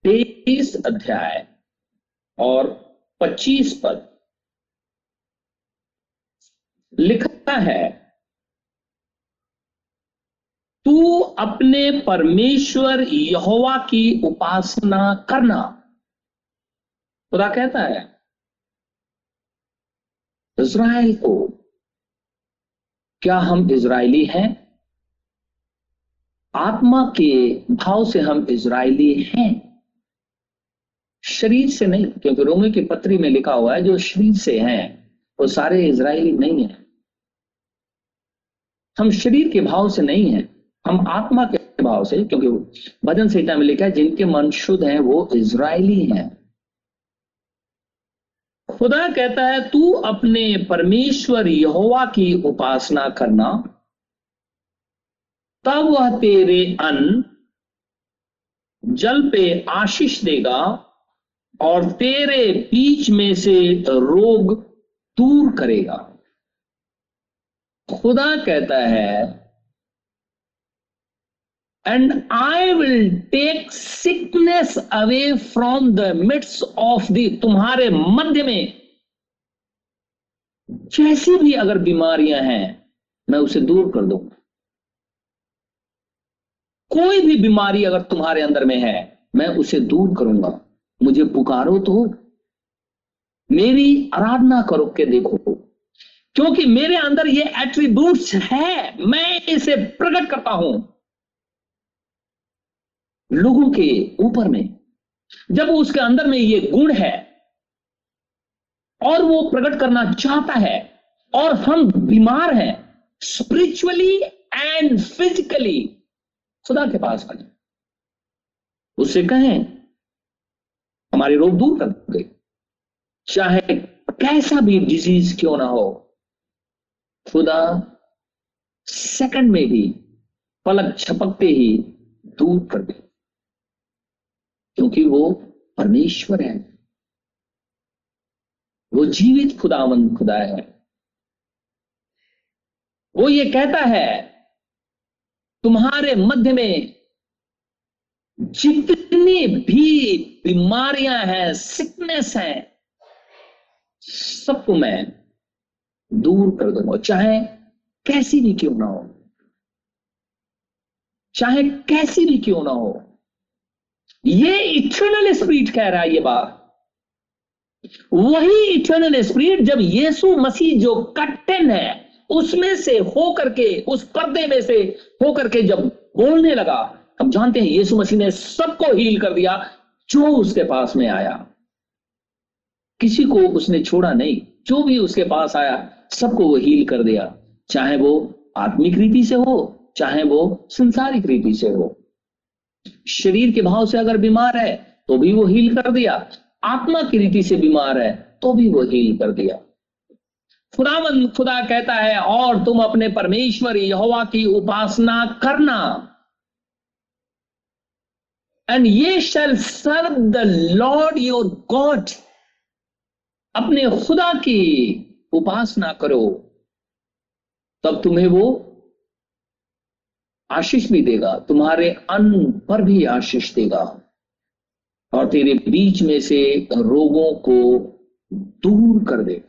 तेईस अध्याय और पच्चीस पद। लिखता है, तू अपने परमेश्वर यहोवा की उपासना करना। खुदा कहता है इज़राइल को। क्या हम इज़राइली हैं? आत्मा के भाव से हम इज़राइली हैं। शरीर से नहीं, क्योंकि रोमी की पत्री में लिखा हुआ है, जो शरीर से हैं, वो सारे इज़राइली नहीं है। हम शरीर के भाव से नहीं है, हम आत्मा के भाव से, क्योंकि भजन संहिता में लिखा है, जिनके मन शुद्ध हैं, वो इज़राइली हैं। खुदा कहता है, तू अपने परमेश्वर यहोवा की उपासना करना। तब वह तेरे अन्न जल पे आशीष देगा और तेरे बीच में से रोग दूर करेगा। खुदा कहता है and I will take sickness away from the midst of thee तुम्हारे मध्य में। जैसी भी अगर बीमारियाँ हैं, मैं उसे दूर कर दूँगा कोई भी बीमारी अगर तुम्हारे अंदर में है, मैं उसे दूर करूँगा। मुझे पुकारो तो मेरी आराधना करो के देखो। क्योंकि मेरे अंदर ये एट्रीब्यूट्स है, मैं इसे प्रकट करता हूँ। लोगों के ऊपर में। जब उसके अंदर में ये गुण है, और वो प्रकट करना चाहता है, और हम बीमार हैं स्पिरिचुअली एंड फिजिकली खुदा के पास आ जाए उससे कहें, हमारे रोग दूर कर दे। चाहे कैसा भी डिज़ीज़ क्यों ना हो, खुदा सेकंड में ही पलक छपकते ही दूर कर दे। क्योंकि वो परमेश्वर है। वो जीवित खुदावन, खुदा है। वो ये कहता है, तुम्हारे मध्य में जितनी भी बीमारियाँ हैं सिकनेस है, सबको मैं दूर कर दूँगा। चाहे कैसी भी क्यों ना हो, चाहे कैसी भी क्यों ना हो ये इटर्नल स्पिरिट कह रहा है ये बात। वही इटर्नल स्पिरिट जब यीशु मसीह जो कट्टन है, उसमें से होकर के, उस पर्दे में से होकर करके जब बोलने लगा, हम जानते हैं यीशु मसीह ने सबको हील कर दिया, जो उसके पास में आया। किसी को उसने छोड़ा नहीं, जो भी उसके पास आया, सबको वो हील कर दिया। चाहे वो आत्मिक रीति से हो, चाहे वो संसारिक रीति से हो। शरीर के भाव से अगर बीमार है तो भी वो हील कर दिया। आत्मा की रीति से बीमार है तो भी वो हील कर दिया। खुदावन, खुदा कहता है, और तुम अपने परमेश्वर यहोवा की उपासना करना। And ye shall serve the Lord your God अपने खुदा की उपासना करो। तब तुम्हें वो आशीष भी देगा, तुम्हारे अन्न पर भी आशीष देगा। और तेरे बीच में से रोगों को दूर कर दे।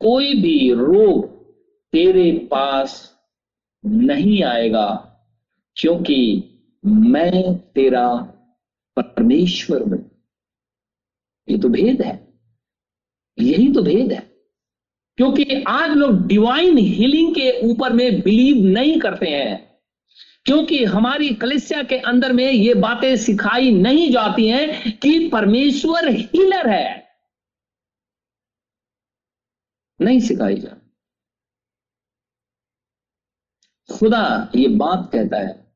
कोई भी रोग तेरे पास नहीं आएगा, क्योंकि मैं तेरा परमेश्वर हूँ। ये तो भेद है। यही तो भेद है। क्योंकि आज लोग डिवाइन हीलिंग के ऊपर में बिलीव नहीं करते हैं। क्योंकि हमारी कलिसिया के अंदर में ये बातें सिखाई नहीं जाती हैं कि परमेश्वर हीलर है। नहीं सिखाई जा। खुदा ये बात कहता है,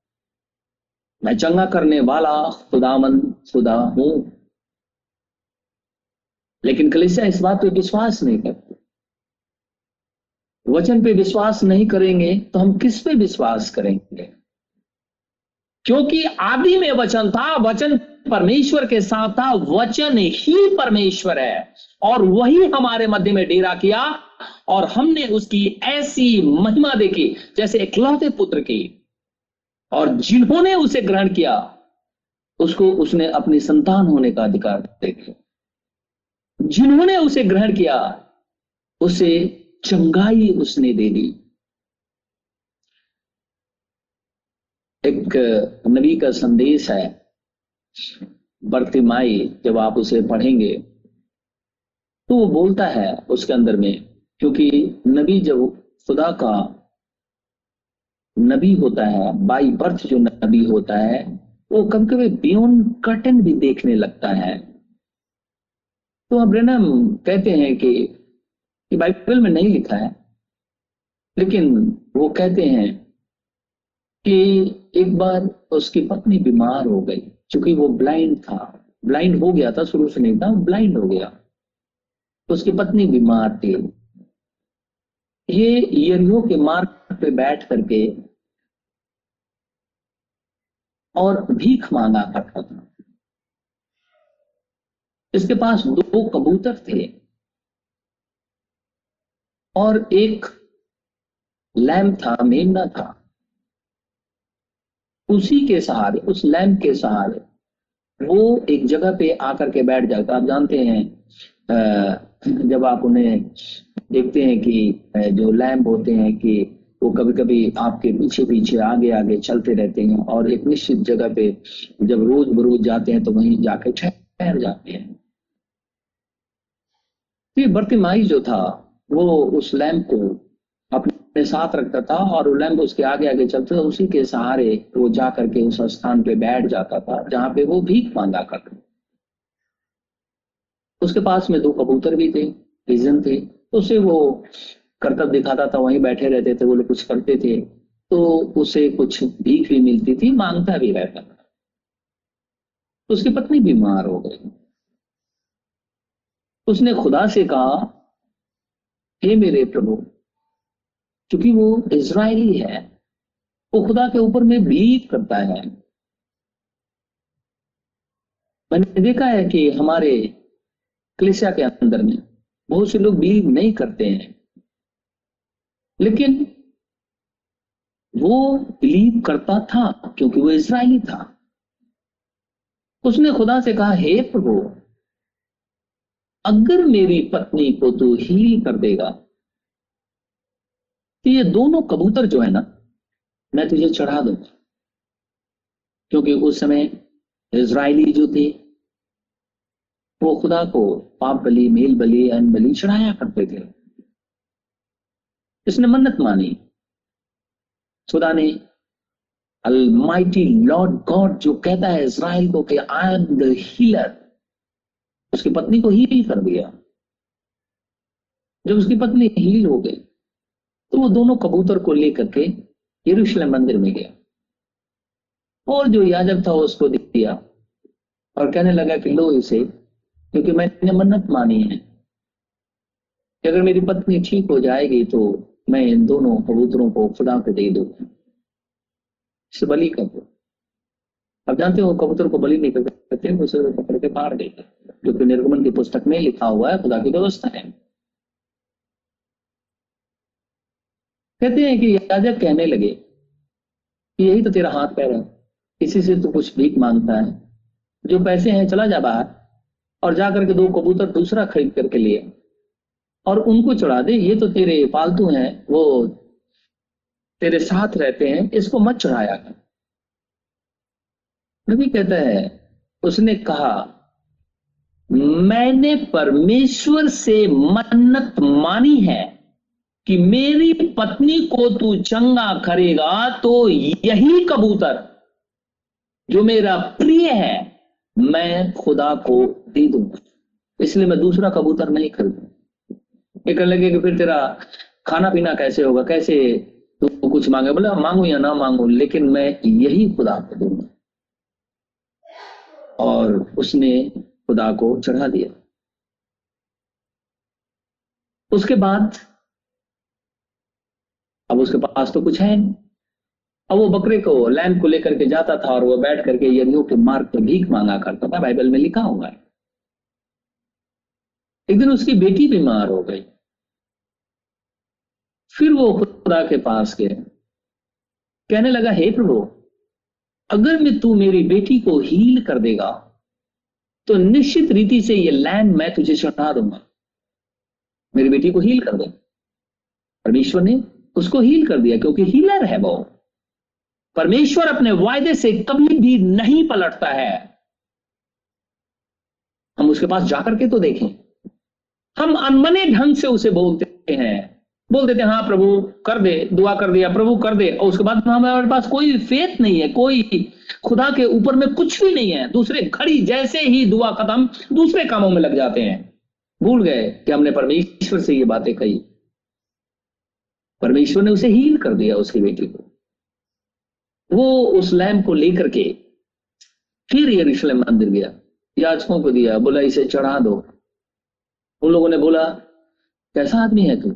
मैं चंगा करने वाला खुदामन खुदा हूँ। लेकिन कलिसिया इस बात पे विश्वास नहीं करती। वचन पे विश्वास नहीं करेंगे तो हम किस पे विश्वास करेंगे? क्योंकि आदि में वचन था, वचन परमेश्वर के साथ था, वचन ही परमेश्वर है। और वही हमारे मध्य में डेरा किया और हमने उसकी ऐसी महिमा देखी, जैसे इकलौते पुत्र की। और जिन्होंने उसे ग्रहण किया, उसको उसने अपनी संतान होने का अधिकार देखे जिन्होंने उसे ग्रहण किया, उसे चंगाई उसने दे दी। एक नबी का संदेश है बर्तिमाई जब आप उसे पढ़ेंगे तो वो बोलता है उसके अंदर में क्योंकि नबी जब खुदा का नबी होता है बाई बर्थ जो नबी होता है वो कभी कभी बियॉन्ड कर्टन भी देखने लगता है। तो अब्रनम कहते हैं कि, कि बाइबल में नहीं लिखा है लेकिन वो कहते हैं कि एक बार उसकी पत्नी बीमार हो गई क्योंकि वो ब्लाइंड था। ब्लाइंड हो गया था, शुरू से नहीं था ब्लाइंड हो गया। उसकी पत्नी बीमार थी। ये यरियो के मार्ग पे बैठ करके और भीख मांगा करता था। इसके पास दो कबूतर थे और एक लैम्प था मेमना था। उसी के सहारे, उस लैम्प के सहारे, वो एक जगह पे आकर के बैठ जाता आप जानते हैं जब आप उन्हें देखते हैं कि जो लैम्प होते हैं कि वो कभी कभी आपके पीछे पीछे आगे आगे चलते रहते हैं और एक निश्चित जगह पे जब रोज बरोज जाते हैं तो वहीं जाके ठहर जाते हैं। फिर बर्तिमाई जो था, वो उस लैम्प को अपने साथ रखता था और वो लैम्प उसके आगे आगे चलता था, उसी के सहारे वो जा करके उस स्थान पे बैठ जाता था, जहाँ पे वो भीख मांगा करता उसके पास में दो कबूतर भी थे, रीजन थे, उसे वो कर्तव्य दिखाता था, वहीं बैठे रहते थे, वो लोग कुछ करते थे तो उसे कुछ भीख भी मिलती थी, माँगता भी रहता था। उसकी पत्नी बीमार हो गई। उसने खुदा से कहा, हे मेरे प्रभु क्योंकि वो इज़राइली है, वो खुदा के ऊपर में बिलीव करता है। मैंने देखा है कि हमारे कलिसिया के अंदर में बहुत से लोग बिलीव नहीं करते हैं, लेकिन वो बिलीव करता था क्योंकि वो इसराइली था। उसने खुदा से कहा, हे प्रभु, अगर मेरी पत्नी को तू हील कर देगा तो ये दोनों कबूतर जो है ना, मैं तुझे चढ़ा दूँगा क्योंकि उस समय इज़राइली जो थे, वो खुदा को पाप बलि, मेल बलि, अन बलि चढ़ाया करते थे। इसने मन्नत मानी। खुदा ने अलमाइटी लॉर्ड गॉड जो कहता है इसराइल को कि आई एम द हीलर उसकी पत्नी को हील कर दिया। जब उसकी पत्नी हील हो गई तो वो दोनों कबूतर को लेकर के यरूशलेम मंदिर में गया। और जो याजक था उसको दिया और कहने लगा कि लो इसे, क्योंकि मैंने मन्नत मानी है। कि अगर मेरी पत्नी ठीक हो जाएगी तो मैं इन दोनों कबूतरों को खुदा को दे। दूँगा इसे बलि कर अब जानते हो कबूतर को बलि नहीं करते पकड़ के मार देते क्योंकि निर्गमन की पुस्तक में लिखा हुआ है, खुदा की व्यवस्था है। कहते हैं कि याजक कहने लगे कि यही तो तेरा हाथ पैर है। इसी से तो कुछ भीख माँगता है? जो पैसे हैं, चला जा बाहर और जा करके दो कबूतर दूसरा खरीद करके लिए और उनको चढ़ा दे, ये तो तेरे पालतू हैं, वो तेरे साथ रहते हैं, इसको मत चढ़ाया कर। नबी कहता है, उसने कहा, मैंने परमेश्वर से मन्नत मानी है। कि मेरी पत्नी को तू चंगा करेगा तो यही कबूतर जो मेरा प्रिय है, मैं खुदा को दे दूँगा। इसलिए मैं दूसरा कबूतर नहीं खरीदू एक लगे कि फिर तेरा खाना पीना कैसे होगा? कैसे तू कुछ मांगे? बोला, मांगू या ना मांगू, लेकिन मैं यही खुदा को दूँगा। और उसने खुदा को चढ़ा दिया। उसके बाद अब उसके पास तो कुछ है नहीं। अब वो बकरे को लैंड को लेकर के जाता था और वो बैठ करके यज्ञों के मार्ग पर भीख मांगा करता था। बाइबल में लिखा हुआ है। एक दिन उसकी बेटी बीमार हो गई। फिर वो खुदा के पास गए कहने लगा, हे प्रभु, अगर मैं तू मेरी बेटी को हील कर देगा तो निश्चित रीति से ये लैंड मैं तुझे चढ़ा दूँगा। मेरी बेटी को हील कर दे। परमेश्वर ने उसको हील कर दिया, क्योंकि हीलर है वो। परमेश्वर अपने वायदे से कभी भी नहीं पलटता है। हम उसके पास जाकर के तो देखें। हम अनमने ढंग से उसे बोलते हैं। बोल देते हैं हाँ प्रभु, कर दे, दुआ कर दिया, प्रभु, कर दे। और उसके बाद हमारे पास कोई फेत नहीं है, कोई खुदा के ऊपर में कुछ भी नहीं है। दूसरे घड़ी जैसे ही दुआ खत्म, दूसरे कामों में लग जाते हैं। भूल गए कि हमने परमेश्वर से ये बातें कही। परमेश्वर ने उसे हील कर दिया उसकी बेटी को। वो उस लैम्प को लेकर के फिर यरूशलेम मंदिर गया याचकों को दिया, बोला, इसे चढ़ा दो। उन लोगों ने बोला, कैसा आदमी है तू?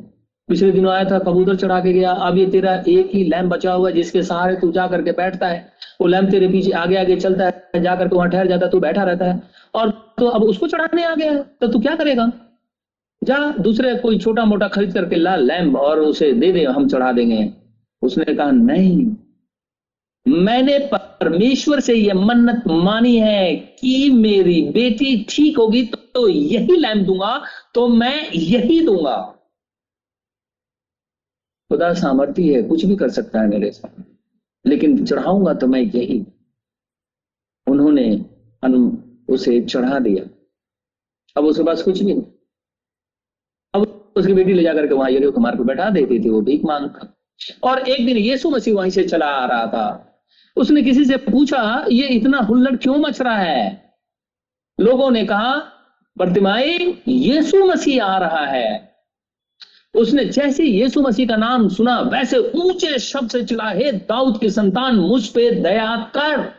पिछले दिनों आया था, कबूतर चढ़ा के गया, अब ये तेरा एक ही लैम्प बचा हुआ है जिसके सहारे तू जा करके बैठता है। वो लैम्प तेरे पीछे आगे आगे चलता है जा करके वहाँ ठहर जाता है, तू बैठा रहता है और तो अब उसको चढ़ाने आ गया तो तू क्या करेगा? जा, दूसरे कोई छोटा मोटा खरीद करके ला लैम्प और उसे दे दे, हम चढ़ा देंगे। उसने कहा, नहीं। मैंने परमेश्वर से यह मन्नत मानी है कि मेरी बेटी ठीक होगी तो यही लैम्प दूँगा तो मैं यही दूँगा। खुदा सामर्थ्य है, कुछ भी कर सकता है मेरे साथ। लेकिन चढ़ाऊँगा तो मैं यही। उन्होंने उसे चढ़ा दिया। अब उसके पास कुछ भी नहीं। उसकी बेटी ले जाकर के वहाँ यरियो कुमार को बैठा देती थी वो भीख मांग और एक दिन यीशु मसीह वहीं से चला आ रहा था। उसने किसी से पूछा, ये इतना हुल्लड़ क्यों मच रहा है? लोगों ने कहा प्रतिमाई यीशु मसीह आ रहा है। उसने जैसे यीशु मसीह का नाम सुना, वैसे ऊँचे शब्द से चिल्ला हे दाऊद की संतान, मुझ पे दया कर।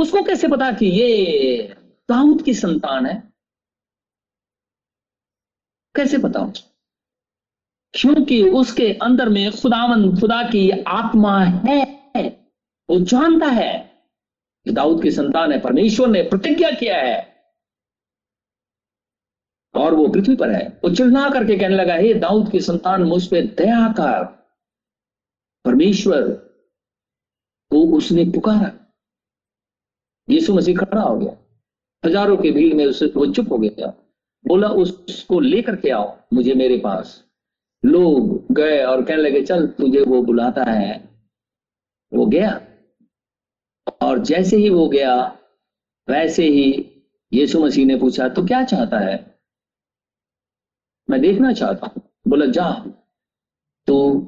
उसको कैसे पता कि ये दाऊद की संतान है? कैसे पता क्योंकि उसके अंदर में खुदावन, खुदा की आत्मा है, वो जानता है कि दाऊद की संतान है, परमेश्वर ने प्रतिज्ञा किया है। और वो पृथ्वी पर है। वो चिल्ला करके कहने लगा, हे दाऊद की संतान, मुझ पर दया कर। परमेश्वर को उसने पुकारा। यीशु मसीह खड़ा हो गया। हज़ारों की भीड़ में उसे वो चुप हो गया। बोला, उसको लेकर के आओ मुझे मेरे पास। लोग गए और कहने लगे, चल, तुझे वो बुलाता है। वो गया। और जैसे ही वो गया, वैसे ही यीशु मसीह ने पूछा तो क्या चाहता है? मैं देखना चाहता हूँ। बोला, जा। तो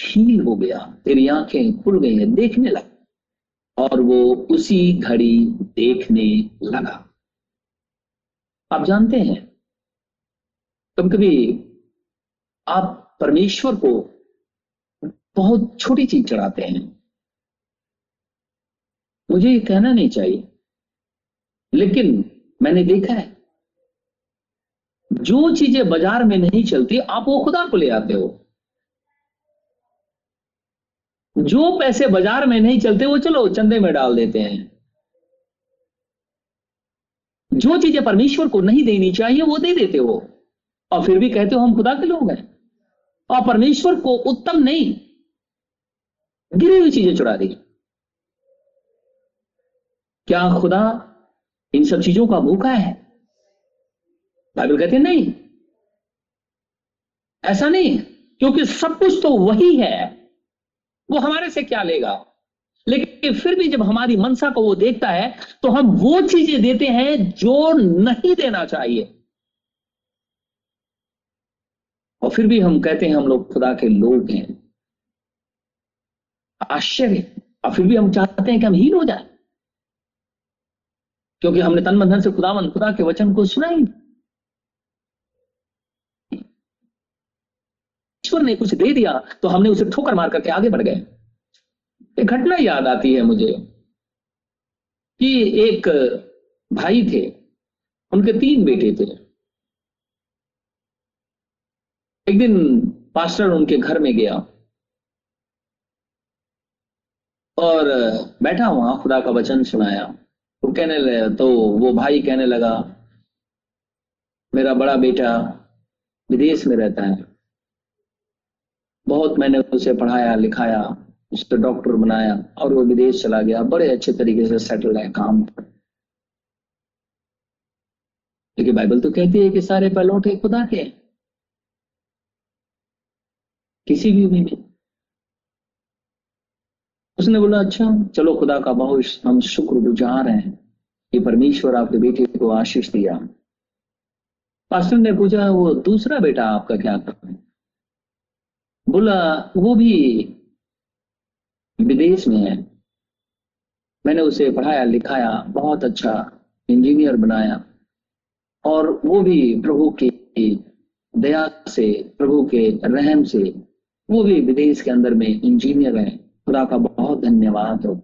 हील हो गया, तेरी आँखें खुल गई हैं, देखने लगा। और वो उसी घड़ी देखने लगा। आप जानते हैं, कभी कभी आप परमेश्वर को बहुत छोटी चीज़ चढ़ाते हैं। मुझे ये कहना नहीं चाहिए, लेकिन मैंने देखा है, जो चीज़ें बाज़ार में नहीं चलती, आप वो खुदा को ले आते हो। जो पैसे बाज़ार में नहीं चलते, वो चलो चंदे में डाल देते हैं। जो चीज़ें परमेश्वर को नहीं देनी चाहिए, वो दे देते हो। और फिर भी कहते हो, हम खुदा के लोग हैं। और परमेश्वर को उत्तम नहीं, गिरी हुई चीज़ें चुरा दी। क्या खुदा इन सब चीज़ों का भूखा है? बाइबल कहते नहीं। ऐसा नहीं, क्योंकि सब कुछ तो वही है। वो हमारे से क्या लेगा? लेकिन फिर भी जब हमारी मनसा को वो देखता है तो हम वो चीज़ें देते हैं जो नहीं देना चाहिए। और फिर भी हम कहते हैं हम लोग खुदा के लोग हैं। आश्चर्य। और फिर भी हम चाहते हैं कि हम हीन हो जाए। क्योंकि हमने तन बंधन से खुदावन, खुदा के वचन को सुना ही ईश्वर ने कुछ दे दिया तो हमने उसे ठोकर मार करके आगे बढ़ गए। एक घटना याद आती है मुझे कि एक भाई थे, उनके तीन बेटे थे। एक दिन पास्टर उनके घर में गया और बैठा वहाँ, खुदा का वचन सुनाया। वो कहने लगा तो वो भाई कहने लगा, मेरा बड़ा बेटा विदेश में रहता है। बहुत मैंने उसे पढ़ाया, लिखाया उसको डॉक्टर बनाया और वो विदेश चला गया। बड़े अच्छे तरीके से सेटल है काम। लेकिन बाइबल तो कहती है कि सारे पलौटे खुदा के। किसी भी में। उसने बोला अच्छा चलो खुदा का बहुत हम शुक्र गुजार हैं कि परमेश्वर आपके बेटे को आशीष दिया। पास्टर ने पूछा, वो दूसरा बेटा आपका क्या बोला, वो भी विदेश में है। मैंने उसे पढ़ाया, लिखाया, बहुत अच्छा इंजीनियर बनाया। और वो भी प्रभु की दया से, प्रभु के रहम से, वो भी विदेश के अंदर में इंजीनियर है। खुदा का बहुत धन्यवाद हो।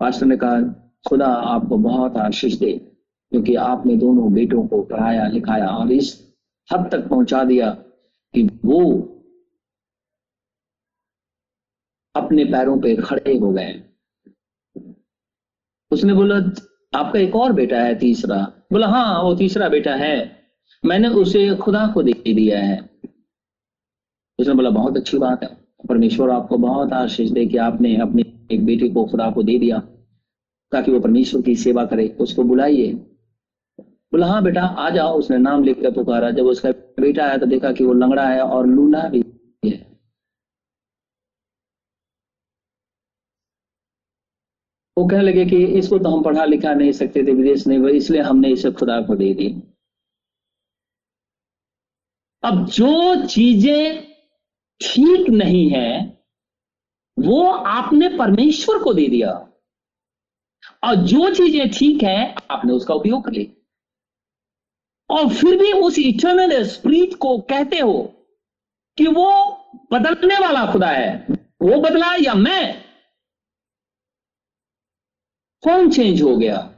पास्टर ने कहा, खुदा आपको बहुत आशीष दे, क्योंकि आपने दोनों बेटों को पढ़ाया, लिखाया और इस हद तक पहुँचा दिया कि वो अपने पैरों पे खड़े हो गए। उसने बोला, आपका एक और बेटा है तीसरा। बोला हाँ वो तीसरा बेटा है। मैंने उसे खुदा को दे दिया है। उसने बोला, बहुत अच्छी बात है। परमेश्वर आपको बहुत आशीष दे कि आपने अपने एक बेटे को खुदा को दे दिया, ताकि वो परमेश्वर की सेवा करे, उसको बुलाइए। बोला हाँ बेटा, आ जाओ। उसने नाम लिख कर पुकारा। जब उसका बेटा आया तो देखा कि वो लंगड़ा है और लूला भी है। वो कहने लगे कि इसको तो हम पढ़ा लिखा नहीं सकते थे, विदेश नहीं इसलिए हमने इसे खुदा को दे दी। अब जो चीज़ें ठीक नहीं है, वो आपने परमेश्वर को दे दिया। और जो चीज़ें ठीक है, आपने उसका उपयोग कर लिया और फिर भी उस इटर्नल स्प्रीट को कहते हो कि वो बदलने वाला खुदा है, वो बदला या मैं? कौन चेंज हो गया।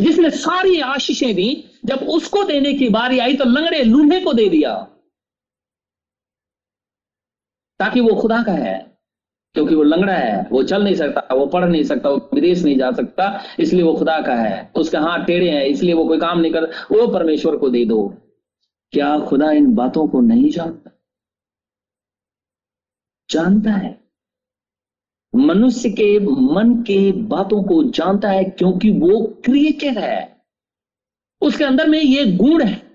जिसने सारी आशीषें दी, जब उसको देने की बारी आई तो लंगड़े लूहे को दे दिया। ताकि वो खुदा का है, क्योंकि वो लंगड़ा है, वो चल नहीं सकता, वो पढ़ नहीं सकता, वो विदेश नहीं जा सकता, इसलिए वो खुदा का है। उसके हाथ टेढ़े हैं, इसलिए वो कोई काम नहीं कर, वो परमेश्वर को दे दो। क्या खुदा इन बातों को नहीं जानता? जानता है। मनुष्य के मन के बातों को जानता है क्योंकि वो क्रिएटर है। उसके अंदर में ये गुण है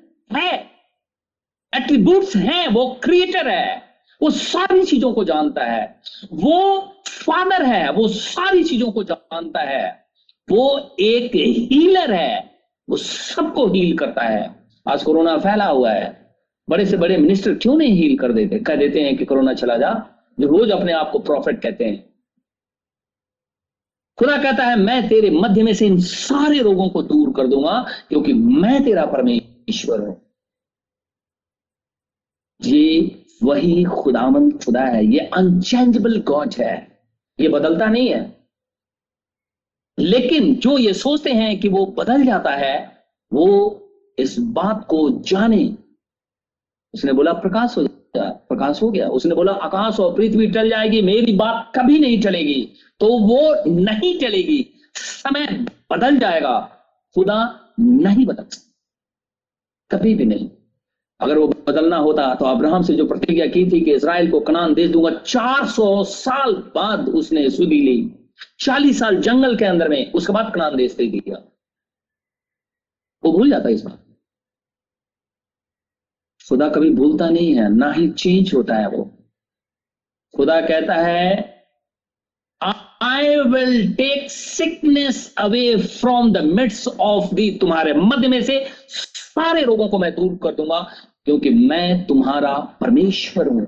एट्रीब्यूट्स हैं, वो क्रिएटर है। वो सारी चीज़ों को जानता है। वो फादर है, वो सारी चीज़ों को जानता है। वो एक हीलर है, वो सबको हील करता है। आज कोरोना फैला हुआ है। बड़े से बड़े मिनिस्टर क्यों नहीं हील कर देते? कह देते हैं कि कोरोना चला जा। जो रोज अपने आप को प्रॉफिट कहते हैं। खुदा कहता है, मैं तेरे मध्य में से इन सारे रोगों को दूर कर दूँगा, क्योंकि मैं तेरा परमेश्वर हूँ। ये वही खुदामंद खुदा है। ये अनचेंजेबल गॉड है। ये बदलता नहीं है। लेकिन जो ये सोचते हैं कि वो बदल जाता है, वो इस बात को जाने। उसने बोला, प्रकाश हो जाए प्रकाश हो गया। उसने बोला, आकाश और पृथ्वी टल जाएगी, मेरी बात कभी नहीं चलेगी तो वो नहीं चलेगी समय बदल जाएगा। खुदा नहीं बदल कभी भी नहीं। अगर वो बदलना होता तो अब्राहम से जो प्रतिज्ञा की थी कि इसराइल को कनान दे दूँगा 400 साल बाद उसने सुधी ली। 40 साल जंगल के अंदर में उसके बाद कनान देश दे दिया। वो भूल जाता इस बात। खुदा कभी भूलता नहीं है, ना ही चेंज होता है वो। खुदा कहता है I will take sickness away from the midst of thee तुम्हारे मध्य में से सारे रोगों को मैं दूर कर दूँगा, क्योंकि मैं तुम्हारा परमेश्वर हूँ।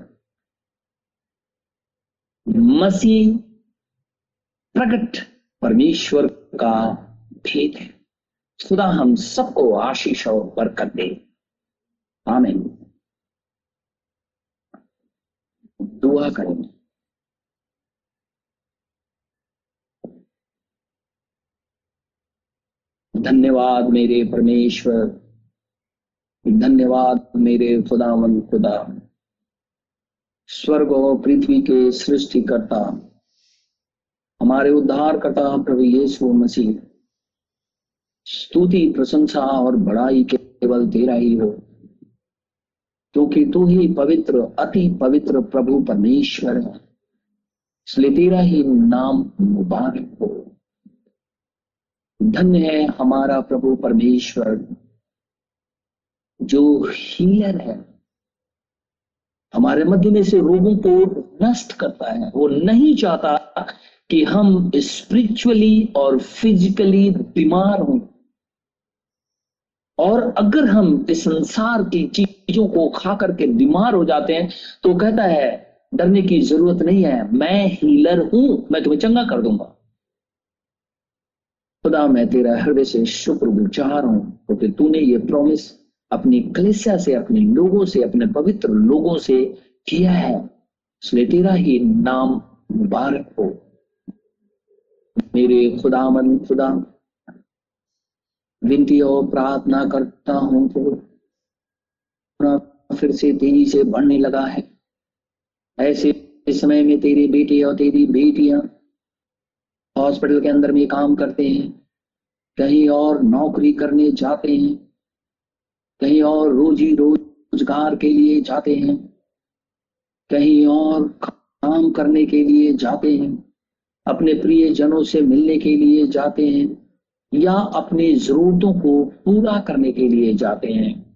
मसीह प्रकट परमेश्वर का भेद है। खुदा हम सबको आशीष और बरकत दे। आमीन। दुआ करेंगे। धन्यवाद मेरे परमेश्वर। धन्यवाद मेरे खुदावन खुदा। स्वर्ग और पृथ्वी के सृष्टिकर्ता। हमारे उद्धार करता प्रभु यीशु मसीह। स्तुति, प्रशंसा और बड़ाई केवल तेरा ही हो। क्योंकि तू ही पवित्र, अति पवित्र प्रभु परमेश्वर है। इसलिए तेरा ही नाम मुबारक हो। धन्य है हमारा प्रभु परमेश्वर, जो हीलर है। हमारे मध्य में से रोगों को नष्ट करता है। वो नहीं चाहता कि हम स्पिरिचुअली और फिजिकली बीमार हों। और अगर हम इस संसार की चीज़ों को खा करके बीमार हो जाते हैं तो कहता है, डरने की ज़रूरत नहीं है, मैं हीलर हूँ, मैं तुम्हें चंगा कर दूँगा। खुदा, मैं तेरा हृदय से शुक्र गुजार हूँ, क्योंकि तूने ये प्रॉमिस अपनी कलिसिया से, अपने लोगों से, अपने पवित्र लोगों से किया है। इसलिए तेरा ही नाम मुबारक हो। मेरे खुदामन खुदा विनती और प्रार्थना करता हूँ तो फिर से तेज़ी से बढ़ने लगा है। ऐसे समय में तेरी बेटी और तेरी बेटियाँ हॉस्पिटल के अंदर में काम करते हैं, कहीं और नौकरी करने जाते हैं, कहीं और रोजी रोज़गार के लिए जाते हैं, कहीं और काम करने के लिए जाते हैं, अपने प्रिय जनों से मिलने के लिए जाते हैं। या अपनी जरूरतों को पूरा करने के लिए जाते हैं।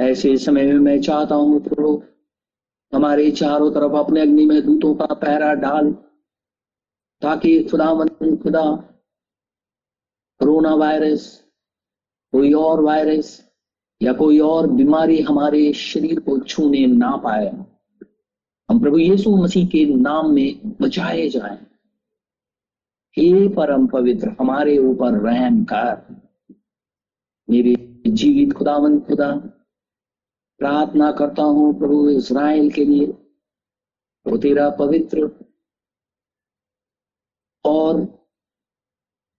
ऐसे समय में मैं चाहता हूँ, प्रभु, हमारे चारों तरफ़ अपने अग्नि में दूतों का पैरा डाल, ताकि खुदा मन खुदा, कोरोना वायरस, कोई और वायरस या कोई और बीमारी हमारे शरीर को छूने ना पाए। हम प्रभु यीशु मसीह के नाम में बचाए जाएँ। हे परम पवित्र, हमारे ऊपर रहम कर। मेरे जीवित खुदावन, खुदा, प्रार्थना करता हूँ प्रभु इज़राइल के लिए वो तेरा पवित्र और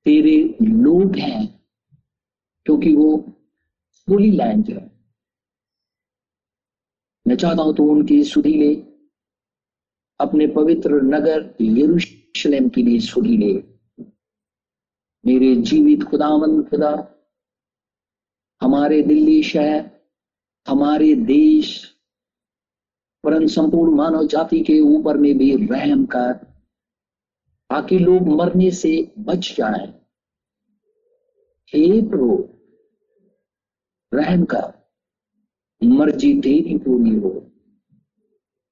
तेरे लोग हैं, क्योंकि वो होली लैंड है। मैं चाहता हूँ तो उनकी सुधी ले अपने पवित्र नगर यरूशलेम के लिए सुधी ले मेरे जीवित खुदावन खुदा, हमारे दिल्ली शहर, हमारे देश परन संपूर्ण मानव जाति के ऊपर में भी रहम कर, ताकि लोग मरने से बच जाए। हे प्रभु रहम कर, मर्ज़ी तेरी पूरी हो।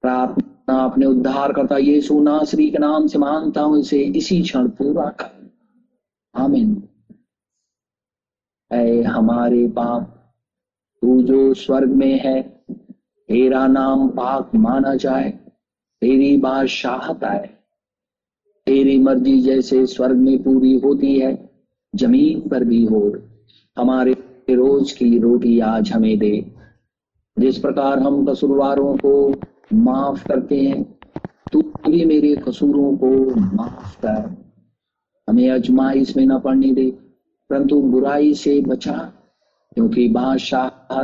प्रार्थना अपने उद्धार करता ये सोना श्री के नाम से मानता हूँ, इसे इसी क्षण पूरा कर। आमीन। ऐ हमारे बाप तू जो स्वर्ग में है, तेरा नाम पाक माना जाए। तेरी बादशाहत आए। तेरी मर्ज़ी जैसे स्वर्ग में पूरी होती है, ज़मीन पर भी हो। हमारे रोज की रोटी आज हमें दे। जिस प्रकार हम कसूरवारों को माफ़ करते हैं। तू भी मेरे कसूरों को माफ़ कर। हमें अजमाइश में न पढ़ने दे, परंतु बुराई से बचा, क्योंकि बादशाह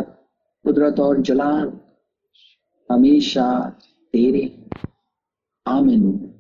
कुदरत और जलाल हमेशा तेरे आमिन।